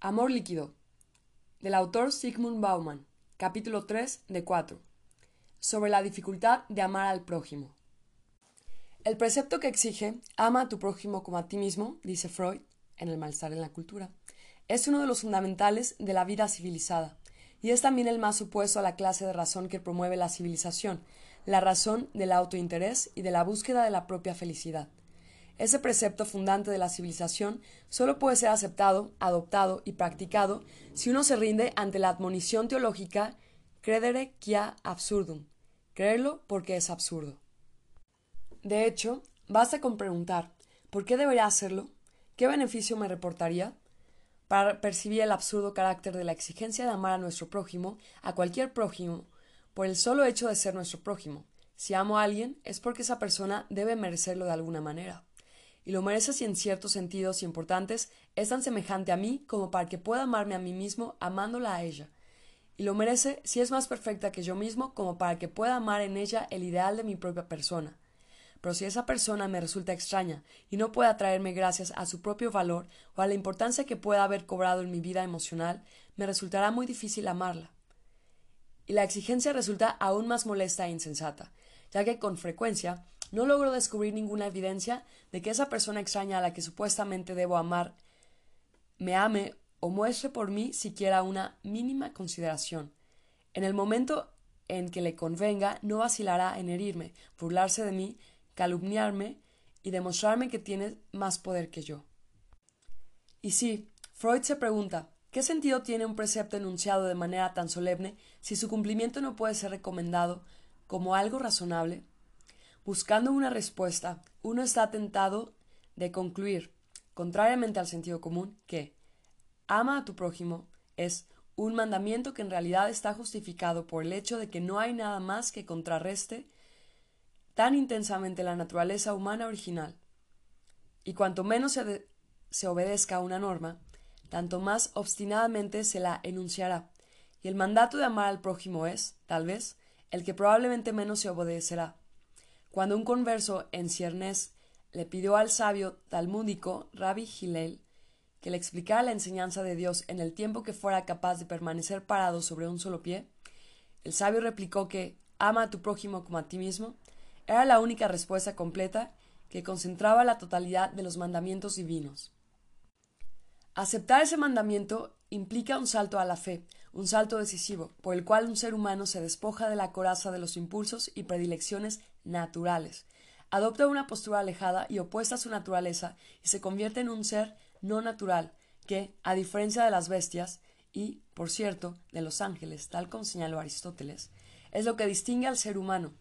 Amor líquido. Del autor Sigmund Bauman. Capítulo 3 de 4. Sobre la dificultad de amar al prójimo. El precepto que exige ama a tu prójimo como a ti mismo, dice Freud, en El malestar en la cultura, es uno de los fundamentales de la vida civilizada, y es también el más opuesto a la clase de razón que promueve la civilización, la razón del autointerés y de la búsqueda de la propia felicidad. Ese precepto fundante de la civilización solo puede ser aceptado, adoptado y practicado si uno se rinde ante la admonición teológica credere quia absurdum, creerlo porque es absurdo. De hecho, basta con preguntar ¿por qué debería hacerlo? ¿Qué beneficio me reportaría? para percibir el absurdo carácter de la exigencia de amar a nuestro prójimo, a cualquier prójimo, por el solo hecho de ser nuestro prójimo. Si amo a alguien, es porque esa persona debe merecerlo de alguna manera y lo merece si en ciertos sentidos importantes es tan semejante a mí como para que pueda amarme a mí mismo amándola a ella. Y lo merece si es más perfecta que yo mismo como para que pueda amar en ella el ideal de mi propia persona. Pero si esa persona me resulta extraña y no puede atraerme gracias a su propio valor o a la importancia que pueda haber cobrado en mi vida emocional, me resultará muy difícil amarla. Y la exigencia resulta aún más molesta e insensata, ya que con frecuencia no logro descubrir ninguna evidencia de que esa persona extraña a la que supuestamente debo amar me ame o muestre por mí siquiera una mínima consideración. En el momento en que le convenga, no vacilará en herirme, burlarse de mí, calumniarme y demostrarme que tiene más poder que yo. Y sí, Freud se pregunta ¿qué sentido tiene un precepto enunciado de manera tan solemne si su cumplimiento no puede ser recomendado como algo razonable? Buscando una respuesta, uno está tentado de concluir, contrariamente al sentido común, que ama a tu prójimo es un mandamiento que en realidad está justificado por el hecho de que no hay nada más que contrarreste tan intensamente la naturaleza humana original. Y cuanto menos se, se obedezca a una norma, tanto más obstinadamente se la enunciará. Y el mandato de amar al prójimo es, tal vez, el que probablemente menos se obedecerá. Cuando un converso en ciernes le pidió al sabio talmúdico Rabbi Hillel que le explicara la enseñanza de Dios en el tiempo que fuera capaz de permanecer parado sobre un solo pie, el sabio replicó que ama a tu prójimo como a ti mismo era la única respuesta completa que concentraba la totalidad de los mandamientos divinos. Aceptar ese mandamiento implica un salto a la fe, un salto decisivo, por el cual un ser humano se despoja de la coraza de los impulsos y predilecciones naturales, adopta una postura alejada y opuesta a su naturaleza y se convierte en un ser no natural, que, a diferencia de las bestias, y, por cierto, de los ángeles, tal como señaló Aristóteles, es lo que distingue al ser humano.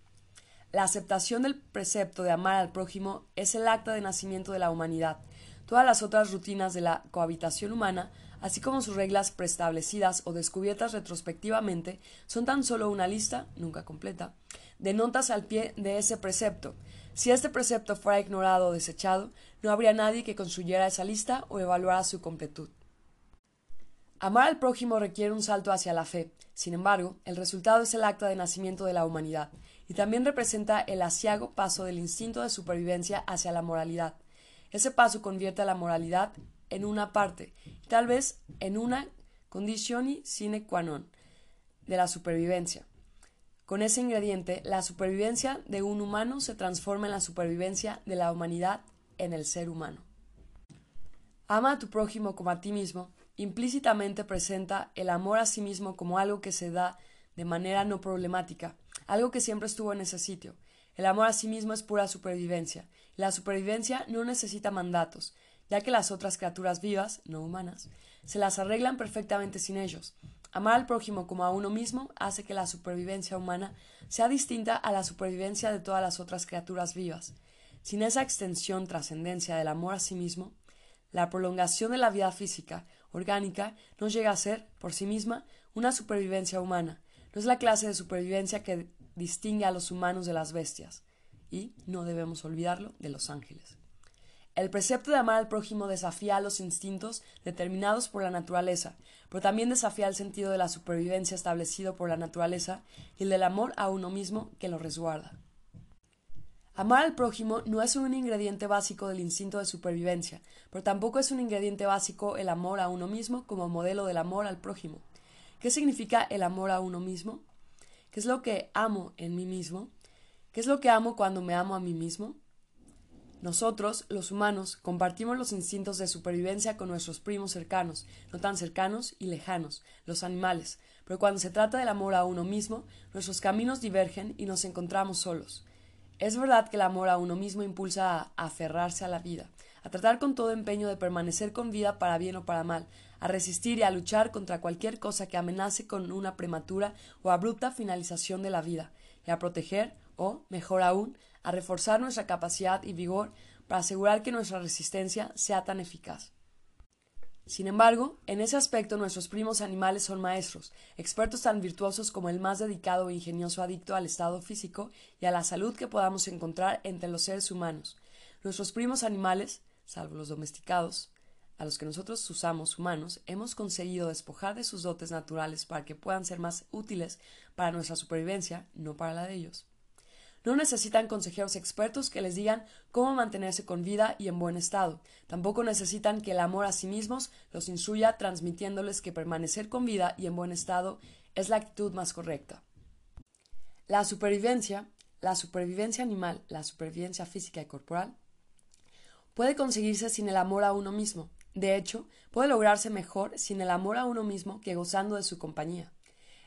La aceptación del precepto de amar al prójimo es el acta de nacimiento de la humanidad. Todas las otras rutinas de la cohabitación humana, así como sus reglas preestablecidas o descubiertas retrospectivamente, son tan solo una lista, nunca completa, de notas al pie de ese precepto. Si este precepto fuera ignorado o desechado, no habría nadie que construyera esa lista o evaluara su completud. Amar al prójimo requiere un salto hacia la fe. Sin embargo, el resultado es el acta de nacimiento de la humanidad, y también representa el asiago paso del instinto de supervivencia hacia la moralidad. Ese paso convierte a la moralidad en una parte, tal vez en una conditioni sine qua non de la supervivencia. Con ese ingrediente, la supervivencia de un humano se transforma en la supervivencia de la humanidad en el ser humano. Ama a tu prójimo como a ti mismo, implícitamente presenta el amor a sí mismo como algo que se da de manera no problemática, algo que siempre estuvo en ese sitio. El amor a sí mismo es pura supervivencia, la supervivencia no necesita mandatos, ya que las otras criaturas vivas, no humanas, se las arreglan perfectamente sin ellos, Amar al prójimo como a uno mismo hace que la supervivencia humana sea distinta a la supervivencia de todas las otras criaturas vivas. Sin esa extensión trascendencia del amor a sí mismo, la prolongación de la vida física, orgánica, no llega a ser, por sí misma, una supervivencia humana. No es la clase de supervivencia que distingue a los humanos de las bestias. Y, no debemos olvidarlo, de los ángeles. El precepto de amar al prójimo desafía a los instintos determinados por la naturaleza, pero también desafía el sentido de la supervivencia establecido por la naturaleza y el del amor a uno mismo que lo resguarda. Amar al prójimo no es un ingrediente básico del instinto de supervivencia, pero tampoco es un ingrediente básico el amor a uno mismo como modelo del amor al prójimo. ¿Qué significa el amor a uno mismo? ¿Qué es lo que amo en mí mismo? ¿Qué es lo que amo cuando me amo a mí mismo? Nosotros, los humanos, compartimos los instintos de supervivencia con nuestros primos cercanos, no tan cercanos y lejanos, los animales, pero cuando se trata del amor a uno mismo, nuestros caminos divergen y nos encontramos solos. Es verdad que el amor a uno mismo impulsa a aferrarse a la vida, a tratar con todo empeño de permanecer con vida para bien o para mal, a resistir y a luchar contra cualquier cosa que amenace con una prematura o abrupta finalización de la vida, y a proteger, o, mejor aún, a reforzar nuestra capacidad y vigor para asegurar que nuestra resistencia sea tan eficaz. Sin embargo, en ese aspecto nuestros primos animales son maestros, expertos tan virtuosos como el más dedicado e ingenioso adicto al estado físico y a la salud que podamos encontrar entre los seres humanos. Nuestros primos animales, salvo los domesticados, a los que nosotros usamos humanos, hemos conseguido despojar de sus dotes naturales para que puedan ser más útiles para nuestra supervivencia, no para la de ellos. No necesitan consejeros expertos que les digan cómo mantenerse con vida y en buen estado. Tampoco necesitan que el amor a sí mismos los instruya transmitiéndoles que permanecer con vida y en buen estado es la actitud más correcta. La supervivencia, la supervivencia animal, la supervivencia física y corporal, puede conseguirse sin el amor a uno mismo. De hecho, puede lograrse mejor sin el amor a uno mismo que gozando de su compañía.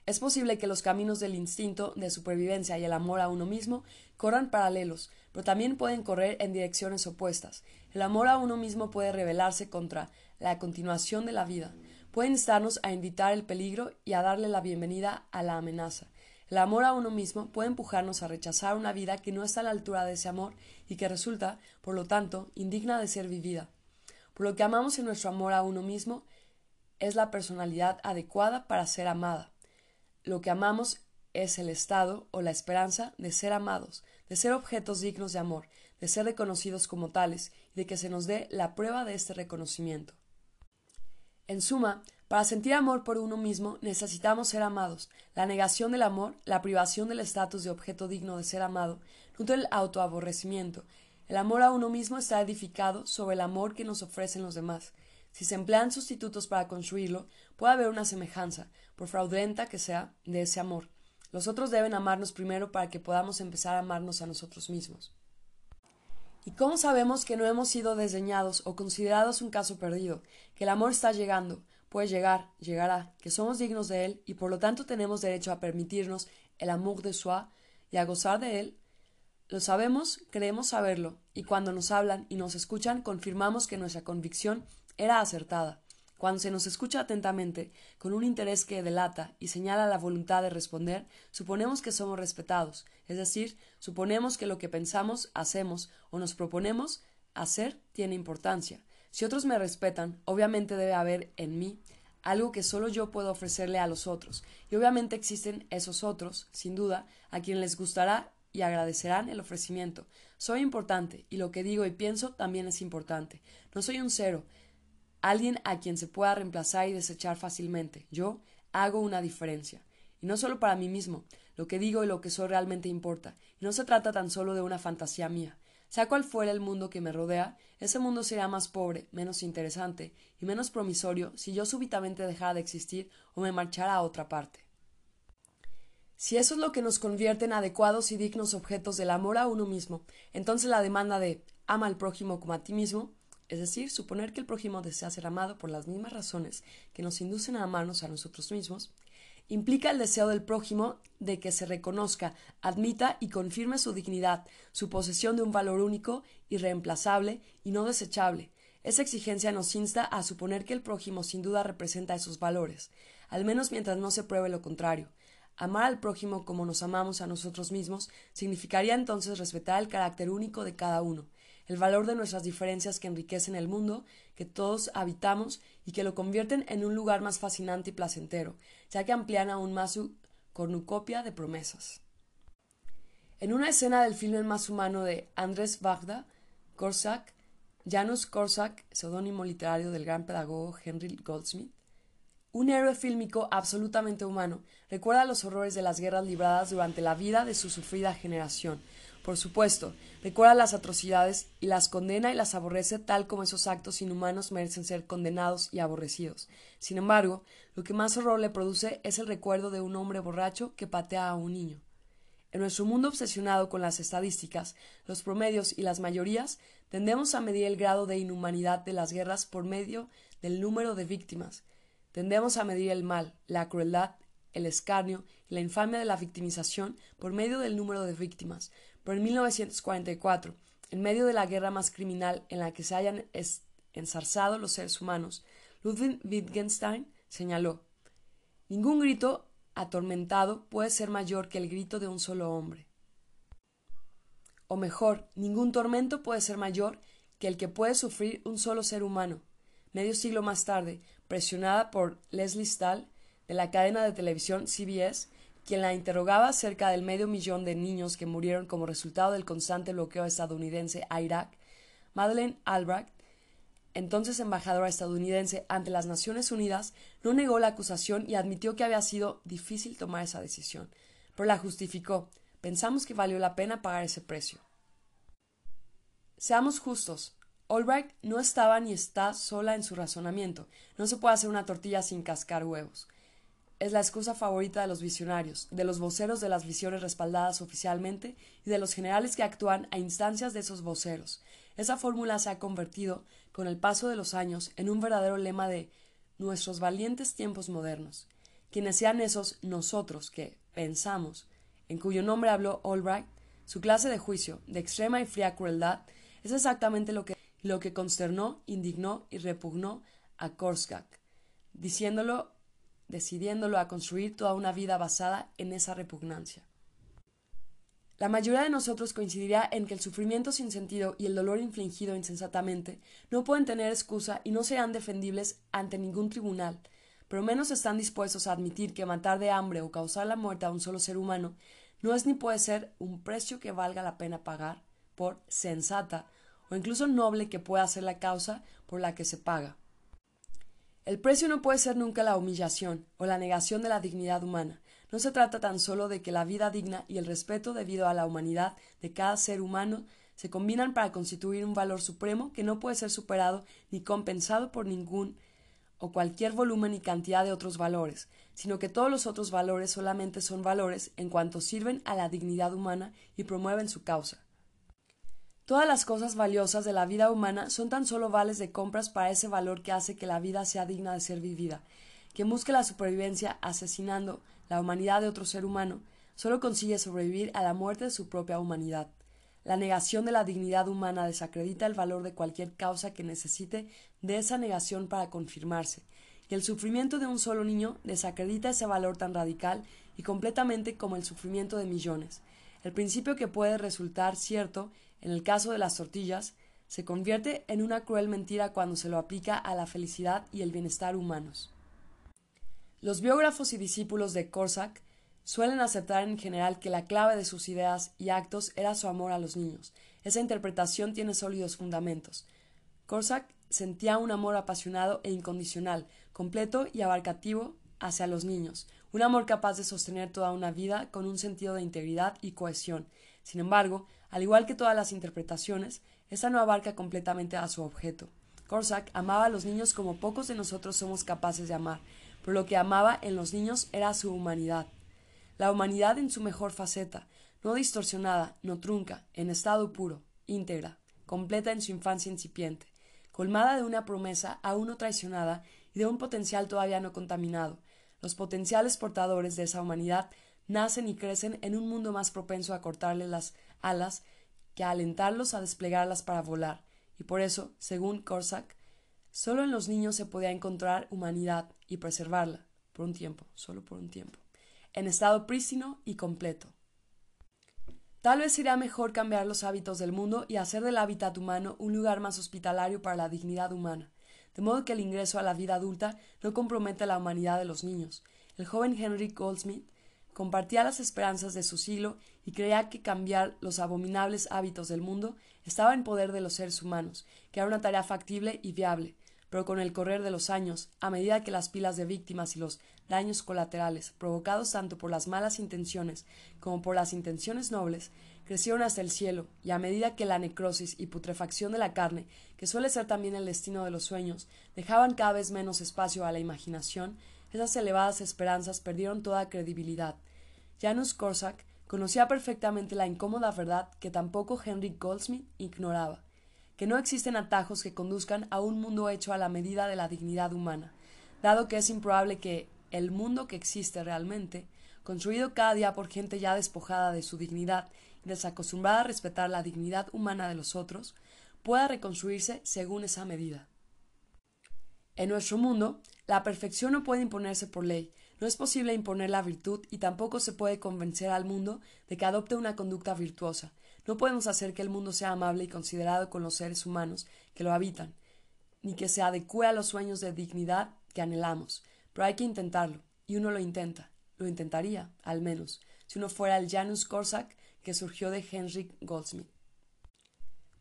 Es posible que los caminos del instinto de supervivencia y el amor a uno mismo corran paralelos, pero también pueden correr en direcciones opuestas. El amor a uno mismo puede rebelarse contra la continuación de la vida, puede instarnos a invitar el peligro y a darle la bienvenida a la amenaza. El amor a uno mismo puede empujarnos a rechazar una vida que no está a la altura de ese amor y que resulta, por lo tanto, indigna de ser vivida. Por lo que amamos en nuestro amor a uno mismo es la personalidad adecuada para ser amada. Lo que amamos es el estado o la esperanza de ser amados, de ser objetos dignos de amor, de ser reconocidos como tales y de que se nos dé la prueba de este reconocimiento. En suma, para sentir amor por uno mismo necesitamos ser amados. La negación del amor, la privación del estatus de objeto digno de ser amado, nutre el autoaborrecimiento. El amor a uno mismo está edificado sobre el amor que nos ofrecen los demás. Si se emplean sustitutos para construirlo, puede haber una semejanza, por fraudulenta que sea, de ese amor. Los otros deben amarnos primero para que podamos empezar a amarnos a nosotros mismos. ¿Y cómo sabemos que no hemos sido desdeñados o considerados un caso perdido? Que el amor está llegando, puede llegar, llegará, que somos dignos de él y por lo tanto tenemos derecho a permitirnos el amour de soi y a gozar de él? Lo sabemos, creemos saberlo, y cuando nos hablan y nos escuchan confirmamos que nuestra convicción era acertada. Cuando se nos escucha atentamente, con un interés que delata y señala la voluntad de responder, suponemos que somos respetados, es decir, suponemos que lo que pensamos, hacemos o nos proponemos hacer tiene importancia. Si otros me respetan, obviamente debe haber en mí algo que solo yo puedo ofrecerle a los otros, y obviamente existen esos otros, sin duda, a quienes les gustará y agradecerán el ofrecimiento. Soy importante, y lo que digo y pienso también es importante. No soy un cero, alguien a quien se pueda reemplazar y desechar fácilmente. Yo hago una diferencia. Y no solo para mí mismo, lo que digo y lo que soy realmente importa. Y no se trata tan solo de una fantasía mía. Sea cual fuera el mundo que me rodea, ese mundo sería más pobre, menos interesante y menos promisorio si yo súbitamente dejara de existir o me marchara a otra parte. Si eso es lo que nos convierte en adecuados y dignos objetos del amor a uno mismo, entonces la demanda de ama al prójimo como a ti mismo es decir, suponer que el prójimo desea ser amado por las mismas razones que nos inducen a amarnos a nosotros mismos, implica el deseo del prójimo de que se reconozca, admita y confirme su dignidad, su posesión de un valor único, irreemplazable y no desechable. Esa exigencia nos insta a suponer que el prójimo sin duda representa esos valores, al menos mientras no se pruebe lo contrario. Amar al prójimo como nos amamos a nosotros mismos significaría entonces respetar el carácter único de cada uno, el valor de nuestras diferencias que enriquecen el mundo que todos habitamos y que lo convierten en un lugar más fascinante y placentero, ya que amplían aún más su cornucopia de promesas. En una escena del filme más humano de Andrés Vagda, Korsak, Janusz Korsak, seudónimo literario del gran pedagogo Henry Goldsmith, Un héroe fílmico absolutamente humano recuerda los horrores de las guerras libradas durante la vida de su sufrida generación. Por supuesto, recuerda las atrocidades y las condena y las aborrece tal como esos actos inhumanos merecen ser condenados y aborrecidos. Sin embargo, lo que más horror le produce es el recuerdo de un hombre borracho que patea a un niño. En nuestro mundo obsesionado con las estadísticas, los promedios y las mayorías, tendemos a medir el grado de inhumanidad de las guerras por medio del número de víctimas. Tendemos a medir el mal, la crueldad, el escarnio y la infamia de la victimización por medio del número de víctimas. Pero en 1944, en medio de la guerra más criminal en la que se hayan ensarzado los seres humanos, Ludwig Wittgenstein señaló Ningún grito atormentado puede ser mayor que el grito de un solo hombre. O mejor, ningún tormento puede ser mayor que el que puede sufrir un solo ser humano. Medio siglo más tarde, presionada por Leslie Stahl, de la cadena de televisión CBS, quien la interrogaba acerca del medio millón de niños que murieron como resultado del constante bloqueo estadounidense a Irak, Madeleine Albright entonces embajadora estadounidense ante las Naciones Unidas, no negó la acusación y admitió que había sido difícil tomar esa decisión, pero la justificó. Pensamos que valió la pena pagar ese precio. Seamos justos. Albright no estaba ni está sola en su razonamiento. No se puede hacer una tortilla sin cascar huevos. Es la excusa favorita de los visionarios, de los voceros de las visiones respaldadas oficialmente y de los generales que actúan a instancias de esos voceros. Esa fórmula se ha convertido, con el paso de los años, en un verdadero lema de nuestros valientes tiempos modernos. Quienes sean esos nosotros que pensamos, en cuyo nombre habló Albright, su clase de juicio, de extrema y fría crueldad, es exactamente lo que, lo que consternó, indignó y repugnó a Korskak, diciéndolo, decidiéndolo a construir toda una vida basada en esa repugnancia. La mayoría de nosotros coincidirá en que el sufrimiento sin sentido y el dolor infligido insensatamente no pueden tener excusa y no serán defendibles ante ningún tribunal, pero menos están dispuestos a admitir que matar de hambre o causar la muerte a un solo ser humano no es ni puede ser un precio que valga la pena pagar por sensata o incluso noble que pueda ser la causa por la que se paga. El precio no puede ser nunca la humillación o la negación de la dignidad humana, no se trata tan solo de que la vida digna y el respeto debido a la humanidad de cada ser humano se combinan para constituir un valor supremo que no puede ser superado ni compensado por ningún o cualquier volumen y cantidad de otros valores, sino que todos los otros valores solamente son valores en cuanto sirven a la dignidad humana y promueven su causa. Todas las cosas valiosas de la vida humana son tan solo vales de compras para ese valor que hace que la vida sea digna de ser vivida, que busque la supervivencia asesinando la humanidad de otro ser humano, solo consigue sobrevivir a la muerte de su propia humanidad. La negación de la dignidad humana desacredita el valor de cualquier causa que necesite de esa negación para confirmarse, y el sufrimiento de un solo niño desacredita ese valor tan radical y completamente como el sufrimiento de millones. El principio que puede resultar cierto en el caso de las tortillas se convierte en una cruel mentira cuando se lo aplica a la felicidad y el bienestar humanos. Los biógrafos y discípulos de Korsak suelen aceptar en general que la clave de sus ideas y actos era su amor a los niños. Esa interpretación tiene sólidos fundamentos. Korsak sentía un amor apasionado e incondicional, completo y abarcativo hacia los niños, un amor capaz de sostener toda una vida con un sentido de integridad y cohesión. Sin embargo, al igual que todas las interpretaciones, esta no abarca completamente a su objeto. Korsak amaba a los niños como pocos de nosotros somos capaces de amar, pero lo que amaba en los niños era su humanidad. La humanidad en su mejor faceta, no distorsionada, no trunca, en estado puro, íntegra, completa en su infancia incipiente, colmada de una promesa aún no traicionada y de un potencial todavía no contaminado. Los potenciales portadores de esa humanidad nacen y crecen en un mundo más propenso a cortarles las alas que alentarlos a desplegarlas para volar, y por eso, según Korsak, Solo en los niños se podía encontrar humanidad y preservarla, por un tiempo, solo por un tiempo, en estado prístino y completo. Tal vez sería mejor cambiar los hábitos del mundo y hacer del hábitat humano un lugar más hospitalario para la dignidad humana, de modo que el ingreso a la vida adulta no comprometa la humanidad de los niños. El joven Henry Goldsmith compartía las esperanzas de su siglo y creía que cambiar los abominables hábitos del mundo estaba en poder de los seres humanos, que era una tarea factible y viable, pero con el correr de los años, a medida que las pilas de víctimas y los daños colaterales, provocados tanto por las malas intenciones como por las intenciones nobles, crecieron hasta el cielo, y a medida que la necrosis y putrefacción de la carne, que suele ser también el destino de los sueños, dejaban cada vez menos espacio a la imaginación, esas elevadas esperanzas perdieron toda credibilidad. Janus Korsak conocía perfectamente la incómoda verdad que tampoco Henry Goldsmith ignoraba que no existen atajos que conduzcan a un mundo hecho a la medida de la dignidad humana, dado que es improbable que el mundo que existe realmente, construido cada día por gente ya despojada de su dignidad y desacostumbrada a respetar la dignidad humana de los otros, pueda reconstruirse según esa medida. En nuestro mundo, la perfección no puede imponerse por ley, no es posible imponer la virtud y tampoco se puede convencer al mundo de que adopte una conducta virtuosa, no podemos hacer que el mundo sea amable y considerado con los seres humanos que lo habitan, ni que se adecue a los sueños de dignidad que anhelamos, pero hay que intentarlo, y uno lo intenta, lo intentaría, al menos, si uno fuera el Janus Korsak que surgió de Henrik Goldsmith.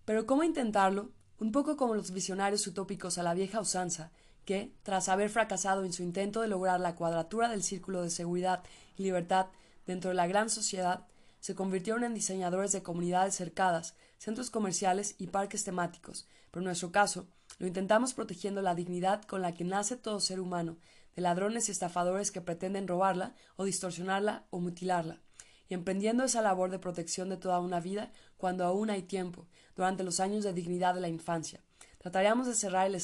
Pero ¿cómo intentarlo? Un poco como los visionarios utópicos a la vieja usanza, que, tras haber fracasado en su intento de lograr la cuadratura del círculo de seguridad y libertad dentro de la gran sociedad, se convirtieron en diseñadores de comunidades cercadas, centros comerciales y parques temáticos, pero en nuestro caso lo intentamos protegiendo la dignidad con la que nace todo ser humano, de ladrones y estafadores que pretenden robarla o distorsionarla o mutilarla, y emprendiendo esa labor de protección de toda una vida cuando aún hay tiempo, durante los años de dignidad de la infancia. Trataríamos de cerrar el,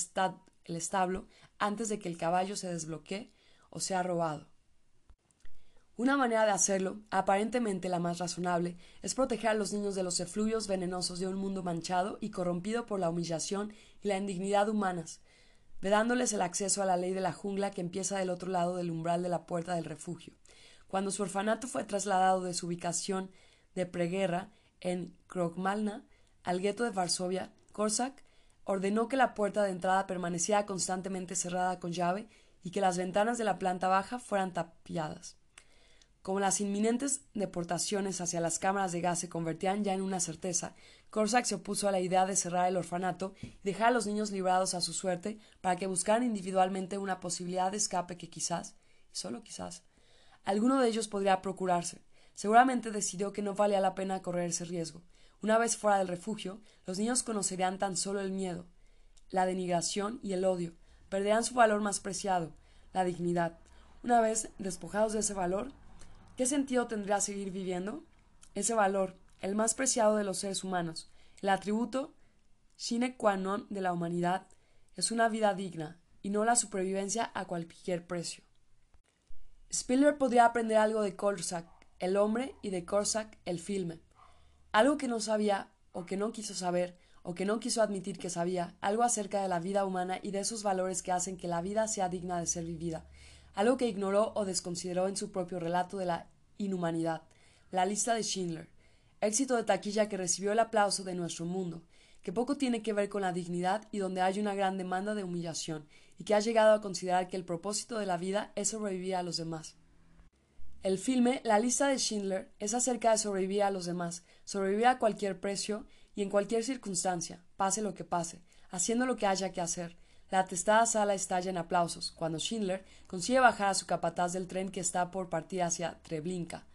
el establo antes de que el caballo se desbloquee o sea robado. Una manera de hacerlo, aparentemente la más razonable, es proteger a los niños de los efluvios venenosos de un mundo manchado y corrompido por la humillación y la indignidad humanas, vedándoles el acceso a la ley de la jungla que empieza del otro lado del umbral de la puerta del refugio. Cuando su orfanato fue trasladado de su ubicación de preguerra en Krogmalna al gueto de Varsovia, Korsak ordenó que la puerta de entrada permaneciera constantemente cerrada con llave y que las ventanas de la planta baja fueran tapiadas. Como las inminentes deportaciones hacia las cámaras de gas se convertían ya en una certeza, Corsac se opuso a la idea de cerrar el orfanato y dejar a los niños librados a su suerte para que buscaran individualmente una posibilidad de escape que quizás, y solo quizás, alguno de ellos podría procurarse. Seguramente decidió que no valía la pena correr ese riesgo. Una vez fuera del refugio, los niños conocerían tan solo el miedo, la denigración y el odio, perderán su valor más preciado, la dignidad. Una vez despojados de ese valor, ¿Qué sentido tendría seguir viviendo? Ese valor, el más preciado de los seres humanos, el atributo sine qua non de la humanidad, es una vida digna y no la supervivencia a cualquier precio. Spielberg podría aprender algo de Korsak, el hombre, y de Korsak, el filme. Algo que no sabía, o que no quiso saber, o que no quiso admitir que sabía, algo acerca de la vida humana y de esos valores que hacen que la vida sea digna de ser vivida, algo que ignoró o desconsideró en su propio relato de la inhumanidad, la lista de Schindler, éxito de taquilla que recibió el aplauso de nuestro mundo, que poco tiene que ver con la dignidad y donde hay una gran demanda de humillación, y que ha llegado a considerar que el propósito de la vida es sobrevivir a los demás. El filme La lista de Schindler es acerca de sobrevivir a los demás, sobrevivir a cualquier precio y en cualquier circunstancia, pase lo que pase, haciendo lo que haya que hacer, la atestada sala estalla en aplausos cuando Schindler consigue bajar a su capataz del tren que está por partir hacia Treblinka.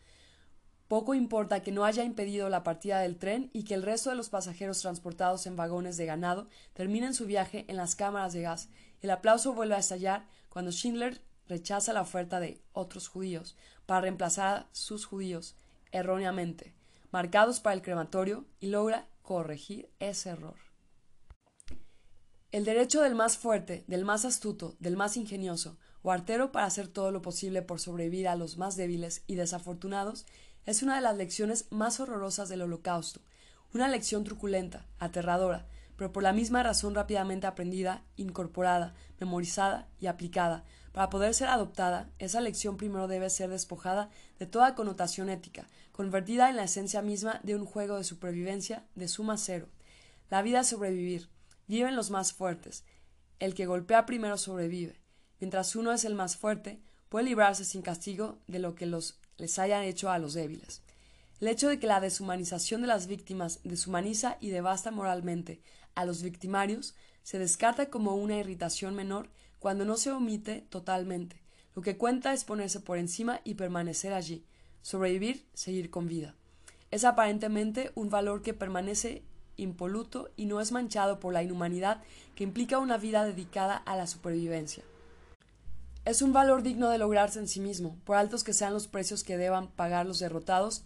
Poco importa que no haya impedido la partida del tren y que el resto de los pasajeros transportados en vagones de ganado terminen su viaje en las cámaras de gas. El aplauso vuelve a estallar cuando Schindler rechaza la oferta de otros judíos para reemplazar a sus judíos erróneamente marcados para el crematorio y logra corregir ese error. El derecho del más fuerte, del más astuto, del más ingenioso o artero para hacer todo lo posible por sobrevivir a los más débiles y desafortunados es una de las lecciones más horrorosas del Holocausto, una lección truculenta, aterradora, pero por la misma razón rápidamente aprendida, incorporada, memorizada y aplicada. Para poder ser adoptada, esa lección primero debe ser despojada de toda connotación ética, convertida en la esencia misma de un juego de supervivencia de suma cero. La vida es sobrevivir, Viven los más fuertes. El que golpea primero sobrevive. Mientras uno es el más fuerte, puede librarse sin castigo de lo que los, les hayan hecho a los débiles. El hecho de que la deshumanización de las víctimas deshumaniza y devasta moralmente a los victimarios se descarta como una irritación menor cuando no se omite totalmente. Lo que cuenta es ponerse por encima y permanecer allí, sobrevivir, seguir con vida. Es aparentemente un valor que permanece impoluto y no es manchado por la inhumanidad que implica una vida dedicada a la supervivencia. Es un valor digno de lograrse en sí mismo, por altos que sean los precios que deban pagar los derrotados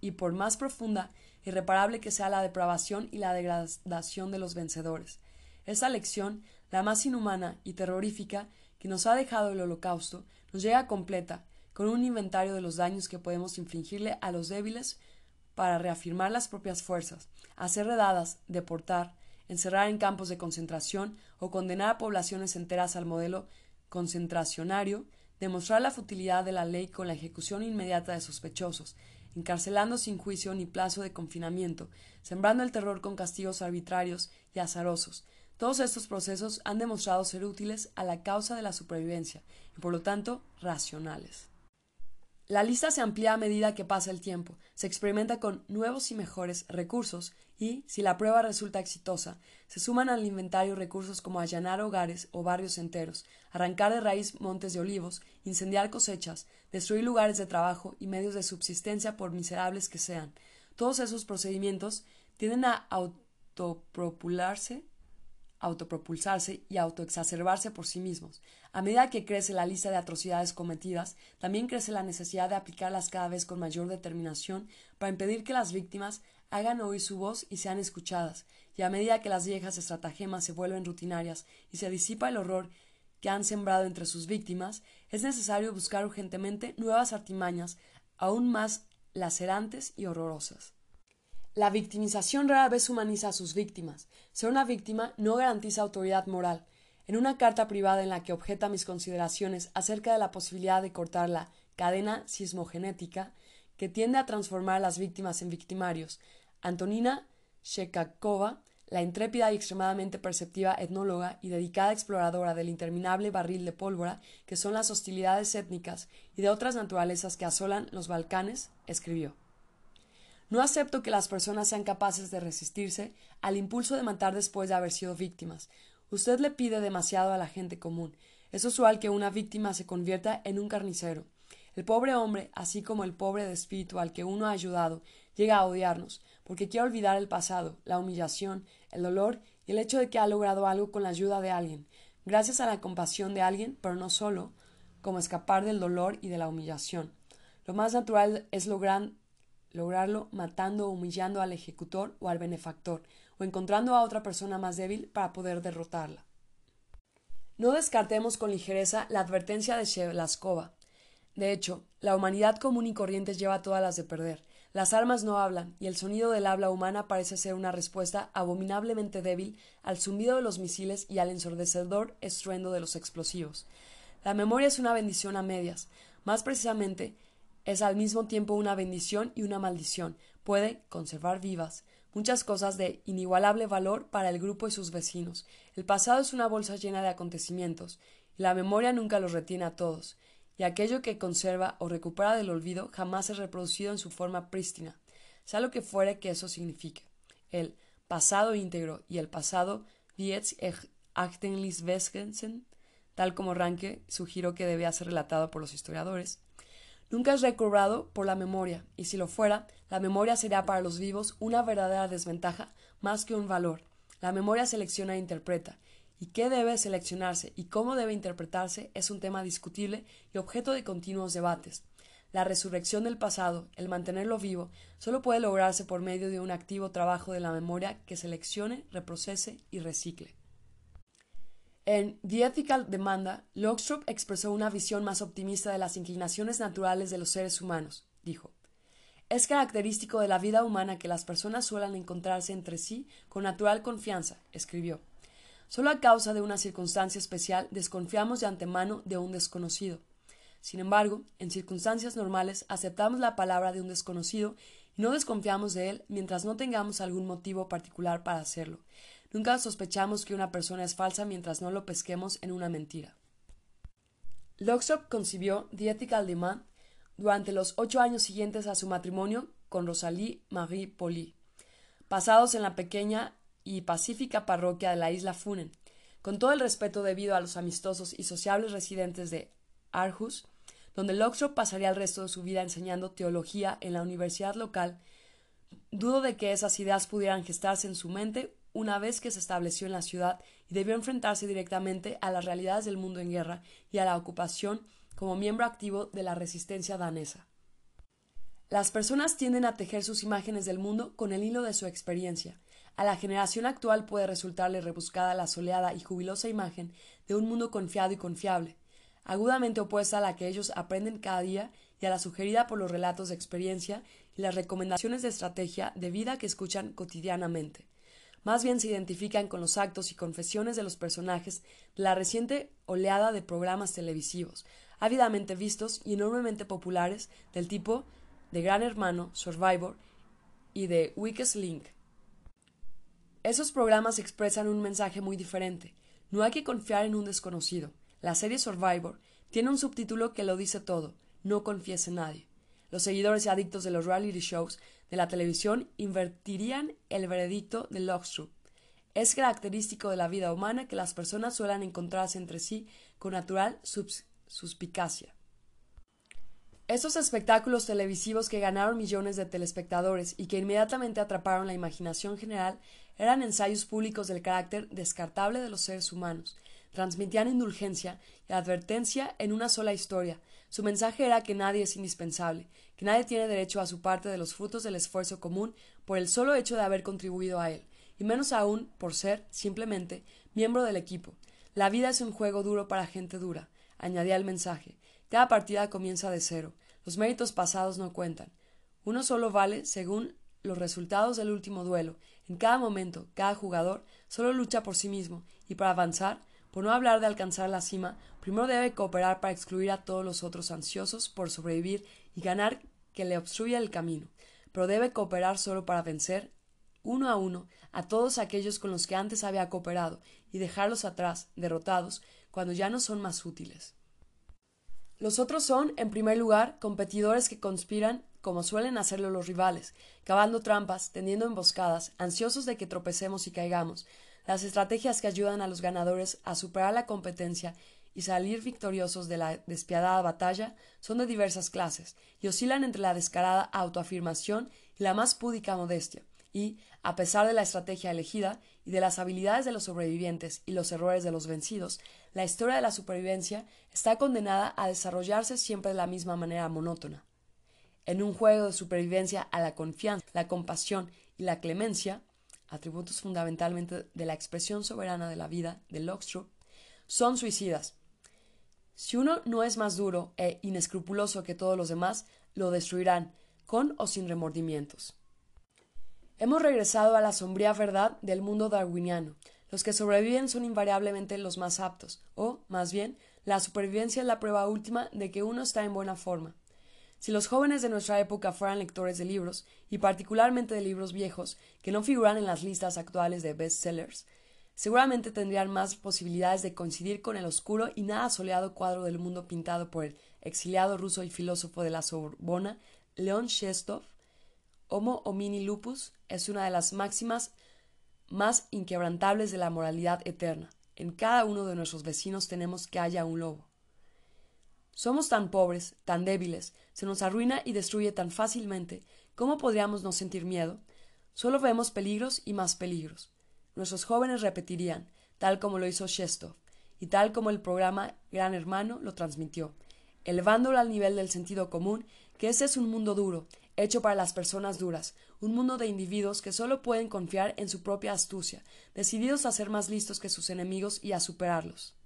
y por más profunda y irreparable que sea la depravación y la degradación de los vencedores. Esa lección, la más inhumana y terrorífica que nos ha dejado el holocausto, nos llega completa, con un inventario de los daños que podemos infligirle a los débiles para reafirmar las propias fuerzas, hacer redadas, deportar, encerrar en campos de concentración o condenar a poblaciones enteras al modelo concentracionario, demostrar la futilidad de la ley con la ejecución inmediata de sospechosos, encarcelando sin juicio ni plazo de confinamiento, sembrando el terror con castigos arbitrarios y azarosos. Todos estos procesos han demostrado ser útiles a la causa de la supervivencia y por lo tanto racionales. La lista se amplía a medida que pasa el tiempo, se experimenta con nuevos y mejores recursos y, si la prueba resulta exitosa, se suman al inventario recursos como allanar hogares o barrios enteros, arrancar de raíz montes de olivos, incendiar cosechas, destruir lugares de trabajo y medios de subsistencia por miserables que sean. Todos esos procedimientos tienden a autopropularse autopropulsarse y autoexacerbarse por sí mismos. A medida que crece la lista de atrocidades cometidas, también crece la necesidad de aplicarlas cada vez con mayor determinación para impedir que las víctimas hagan oír su voz y sean escuchadas, y a medida que las viejas estratagemas se vuelven rutinarias y se disipa el horror que han sembrado entre sus víctimas, es necesario buscar urgentemente nuevas artimañas aún más lacerantes y horrorosas. La victimización rara vez humaniza a sus víctimas. Ser una víctima no garantiza autoridad moral. En una carta privada en la que objeta mis consideraciones acerca de la posibilidad de cortar la cadena sismogenética que tiende a transformar a las víctimas en victimarios, Antonina Shekakova, la intrépida y extremadamente perceptiva etnóloga y dedicada exploradora del interminable barril de pólvora que son las hostilidades étnicas y de otras naturalezas que asolan los Balcanes, escribió no acepto que las personas sean capaces de resistirse al impulso de matar después de haber sido víctimas. Usted le pide demasiado a la gente común. Es usual que una víctima se convierta en un carnicero. El pobre hombre, así como el pobre de espíritu al que uno ha ayudado, llega a odiarnos, porque quiere olvidar el pasado, la humillación, el dolor y el hecho de que ha logrado algo con la ayuda de alguien, gracias a la compasión de alguien, pero no solo, como escapar del dolor y de la humillación. Lo más natural es lograr lograrlo matando o humillando al ejecutor o al benefactor, o encontrando a otra persona más débil para poder derrotarla. No descartemos con ligereza la advertencia de Shevlaskova. De hecho, la humanidad común y corriente lleva todas las de perder. Las armas no hablan, y el sonido del habla humana parece ser una respuesta abominablemente débil al zumbido de los misiles y al ensordecedor estruendo de los explosivos. La memoria es una bendición a medias. Más precisamente, es al mismo tiempo una bendición y una maldición. Puede conservar vivas muchas cosas de inigualable valor para el grupo y sus vecinos. El pasado es una bolsa llena de acontecimientos, y la memoria nunca los retiene a todos, y aquello que conserva o recupera del olvido jamás es reproducido en su forma prístina, sea lo que fuere que eso signifique. El pasado íntegro y el pasado diez Achtenlis tal como Ranke sugirió que debía ser relatado por los historiadores, Nunca es recobrado por la memoria, y si lo fuera, la memoria sería para los vivos una verdadera desventaja más que un valor. La memoria selecciona e interpreta, y qué debe seleccionarse y cómo debe interpretarse es un tema discutible y objeto de continuos debates. La resurrección del pasado, el mantenerlo vivo, solo puede lograrse por medio de un activo trabajo de la memoria que seleccione, reprocese y recicle. En The Ethical Demanda, Logstrop expresó una visión más optimista de las inclinaciones naturales de los seres humanos. Dijo: Es característico de la vida humana que las personas suelan encontrarse entre sí con natural confianza, escribió. Solo a causa de una circunstancia especial desconfiamos de antemano de un desconocido. Sin embargo, en circunstancias normales aceptamos la palabra de un desconocido y no desconfiamos de él mientras no tengamos algún motivo particular para hacerlo. Nunca sospechamos que una persona es falsa mientras no lo pesquemos en una mentira. Lockstrop concibió The Ethical Demand durante los ocho años siguientes a su matrimonio con Rosalie Marie Poli, pasados en la pequeña y pacífica parroquia de la isla Funen, con todo el respeto debido a los amistosos y sociables residentes de Aarhus, donde Lockstrop pasaría el resto de su vida enseñando teología en la universidad local, dudo de que esas ideas pudieran gestarse en su mente una vez que se estableció en la ciudad y debió enfrentarse directamente a las realidades del mundo en guerra y a la ocupación como miembro activo de la resistencia danesa. Las personas tienden a tejer sus imágenes del mundo con el hilo de su experiencia. A la generación actual puede resultarle rebuscada la soleada y jubilosa imagen de un mundo confiado y confiable, agudamente opuesta a la que ellos aprenden cada día y a la sugerida por los relatos de experiencia y las recomendaciones de estrategia de vida que escuchan cotidianamente. Más bien se identifican con los actos y confesiones de los personajes de la reciente oleada de programas televisivos, ávidamente vistos y enormemente populares del tipo de Gran Hermano, Survivor y de Weakest Link. Esos programas expresan un mensaje muy diferente. No hay que confiar en un desconocido. La serie Survivor tiene un subtítulo que lo dice todo. No confíes en nadie. Los seguidores y adictos de los reality shows de la televisión invertirían el veredicto de Lockstrup. Es característico de la vida humana que las personas suelen encontrarse entre sí con natural suspicacia. Estos espectáculos televisivos que ganaron millones de telespectadores y que inmediatamente atraparon la imaginación general eran ensayos públicos del carácter descartable de los seres humanos, transmitían indulgencia y advertencia en una sola historia. Su mensaje era que nadie es indispensable, que nadie tiene derecho a su parte de los frutos del esfuerzo común por el solo hecho de haber contribuido a él, y menos aún por ser, simplemente, miembro del equipo. La vida es un juego duro para gente dura, añadía el mensaje. Cada partida comienza de cero. Los méritos pasados no cuentan. Uno solo vale según los resultados del último duelo. En cada momento, cada jugador solo lucha por sí mismo, y para avanzar por no hablar de alcanzar la cima, primero debe cooperar para excluir a todos los otros ansiosos por sobrevivir y ganar que le obstruya el camino, pero debe cooperar solo para vencer uno a uno a todos aquellos con los que antes había cooperado y dejarlos atrás, derrotados, cuando ya no son más útiles. Los otros son, en primer lugar, competidores que conspiran como suelen hacerlo los rivales, cavando trampas, tendiendo emboscadas, ansiosos de que tropecemos y caigamos, las estrategias que ayudan a los ganadores a superar la competencia y salir victoriosos de la despiadada batalla son de diversas clases y oscilan entre la descarada autoafirmación y la más púdica modestia, y, a pesar de la estrategia elegida y de las habilidades de los sobrevivientes y los errores de los vencidos, la historia de la supervivencia está condenada a desarrollarse siempre de la misma manera monótona. En un juego de supervivencia a la confianza, la compasión y la clemencia, atributos fundamentalmente de la expresión soberana de la vida de Lockstrup, son suicidas. Si uno no es más duro e inescrupuloso que todos los demás, lo destruirán, con o sin remordimientos. Hemos regresado a la sombría verdad del mundo darwiniano. Los que sobreviven son invariablemente los más aptos, o, más bien, la supervivencia es la prueba última de que uno está en buena forma. Si los jóvenes de nuestra época fueran lectores de libros, y particularmente de libros viejos, que no figuran en las listas actuales de bestsellers, seguramente tendrían más posibilidades de coincidir con el oscuro y nada soleado cuadro del mundo pintado por el exiliado ruso y filósofo de la Sorbona, León Shestov. Homo homini lupus es una de las máximas más inquebrantables de la moralidad eterna. En cada uno de nuestros vecinos tenemos que haya un lobo. Somos tan pobres, tan débiles, se nos arruina y destruye tan fácilmente, ¿cómo podríamos no sentir miedo? Solo vemos peligros y más peligros. Nuestros jóvenes repetirían, tal como lo hizo Shestov, y tal como el programa Gran Hermano lo transmitió, elevándolo al nivel del sentido común, que ese es un mundo duro, hecho para las personas duras, un mundo de individuos que solo pueden confiar en su propia astucia, decididos a ser más listos que sus enemigos y a superarlos.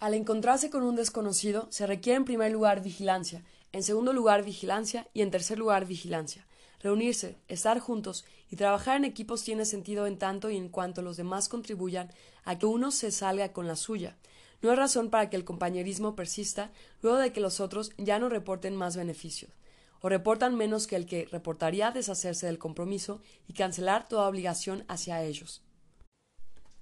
Al encontrarse con un desconocido, se requiere en primer lugar vigilancia, en segundo lugar vigilancia y en tercer lugar vigilancia. Reunirse, estar juntos y trabajar en equipos tiene sentido en tanto y en cuanto los demás contribuyan a que uno se salga con la suya. No hay razón para que el compañerismo persista luego de que los otros ya no reporten más beneficios, o reportan menos que el que reportaría deshacerse del compromiso y cancelar toda obligación hacia ellos.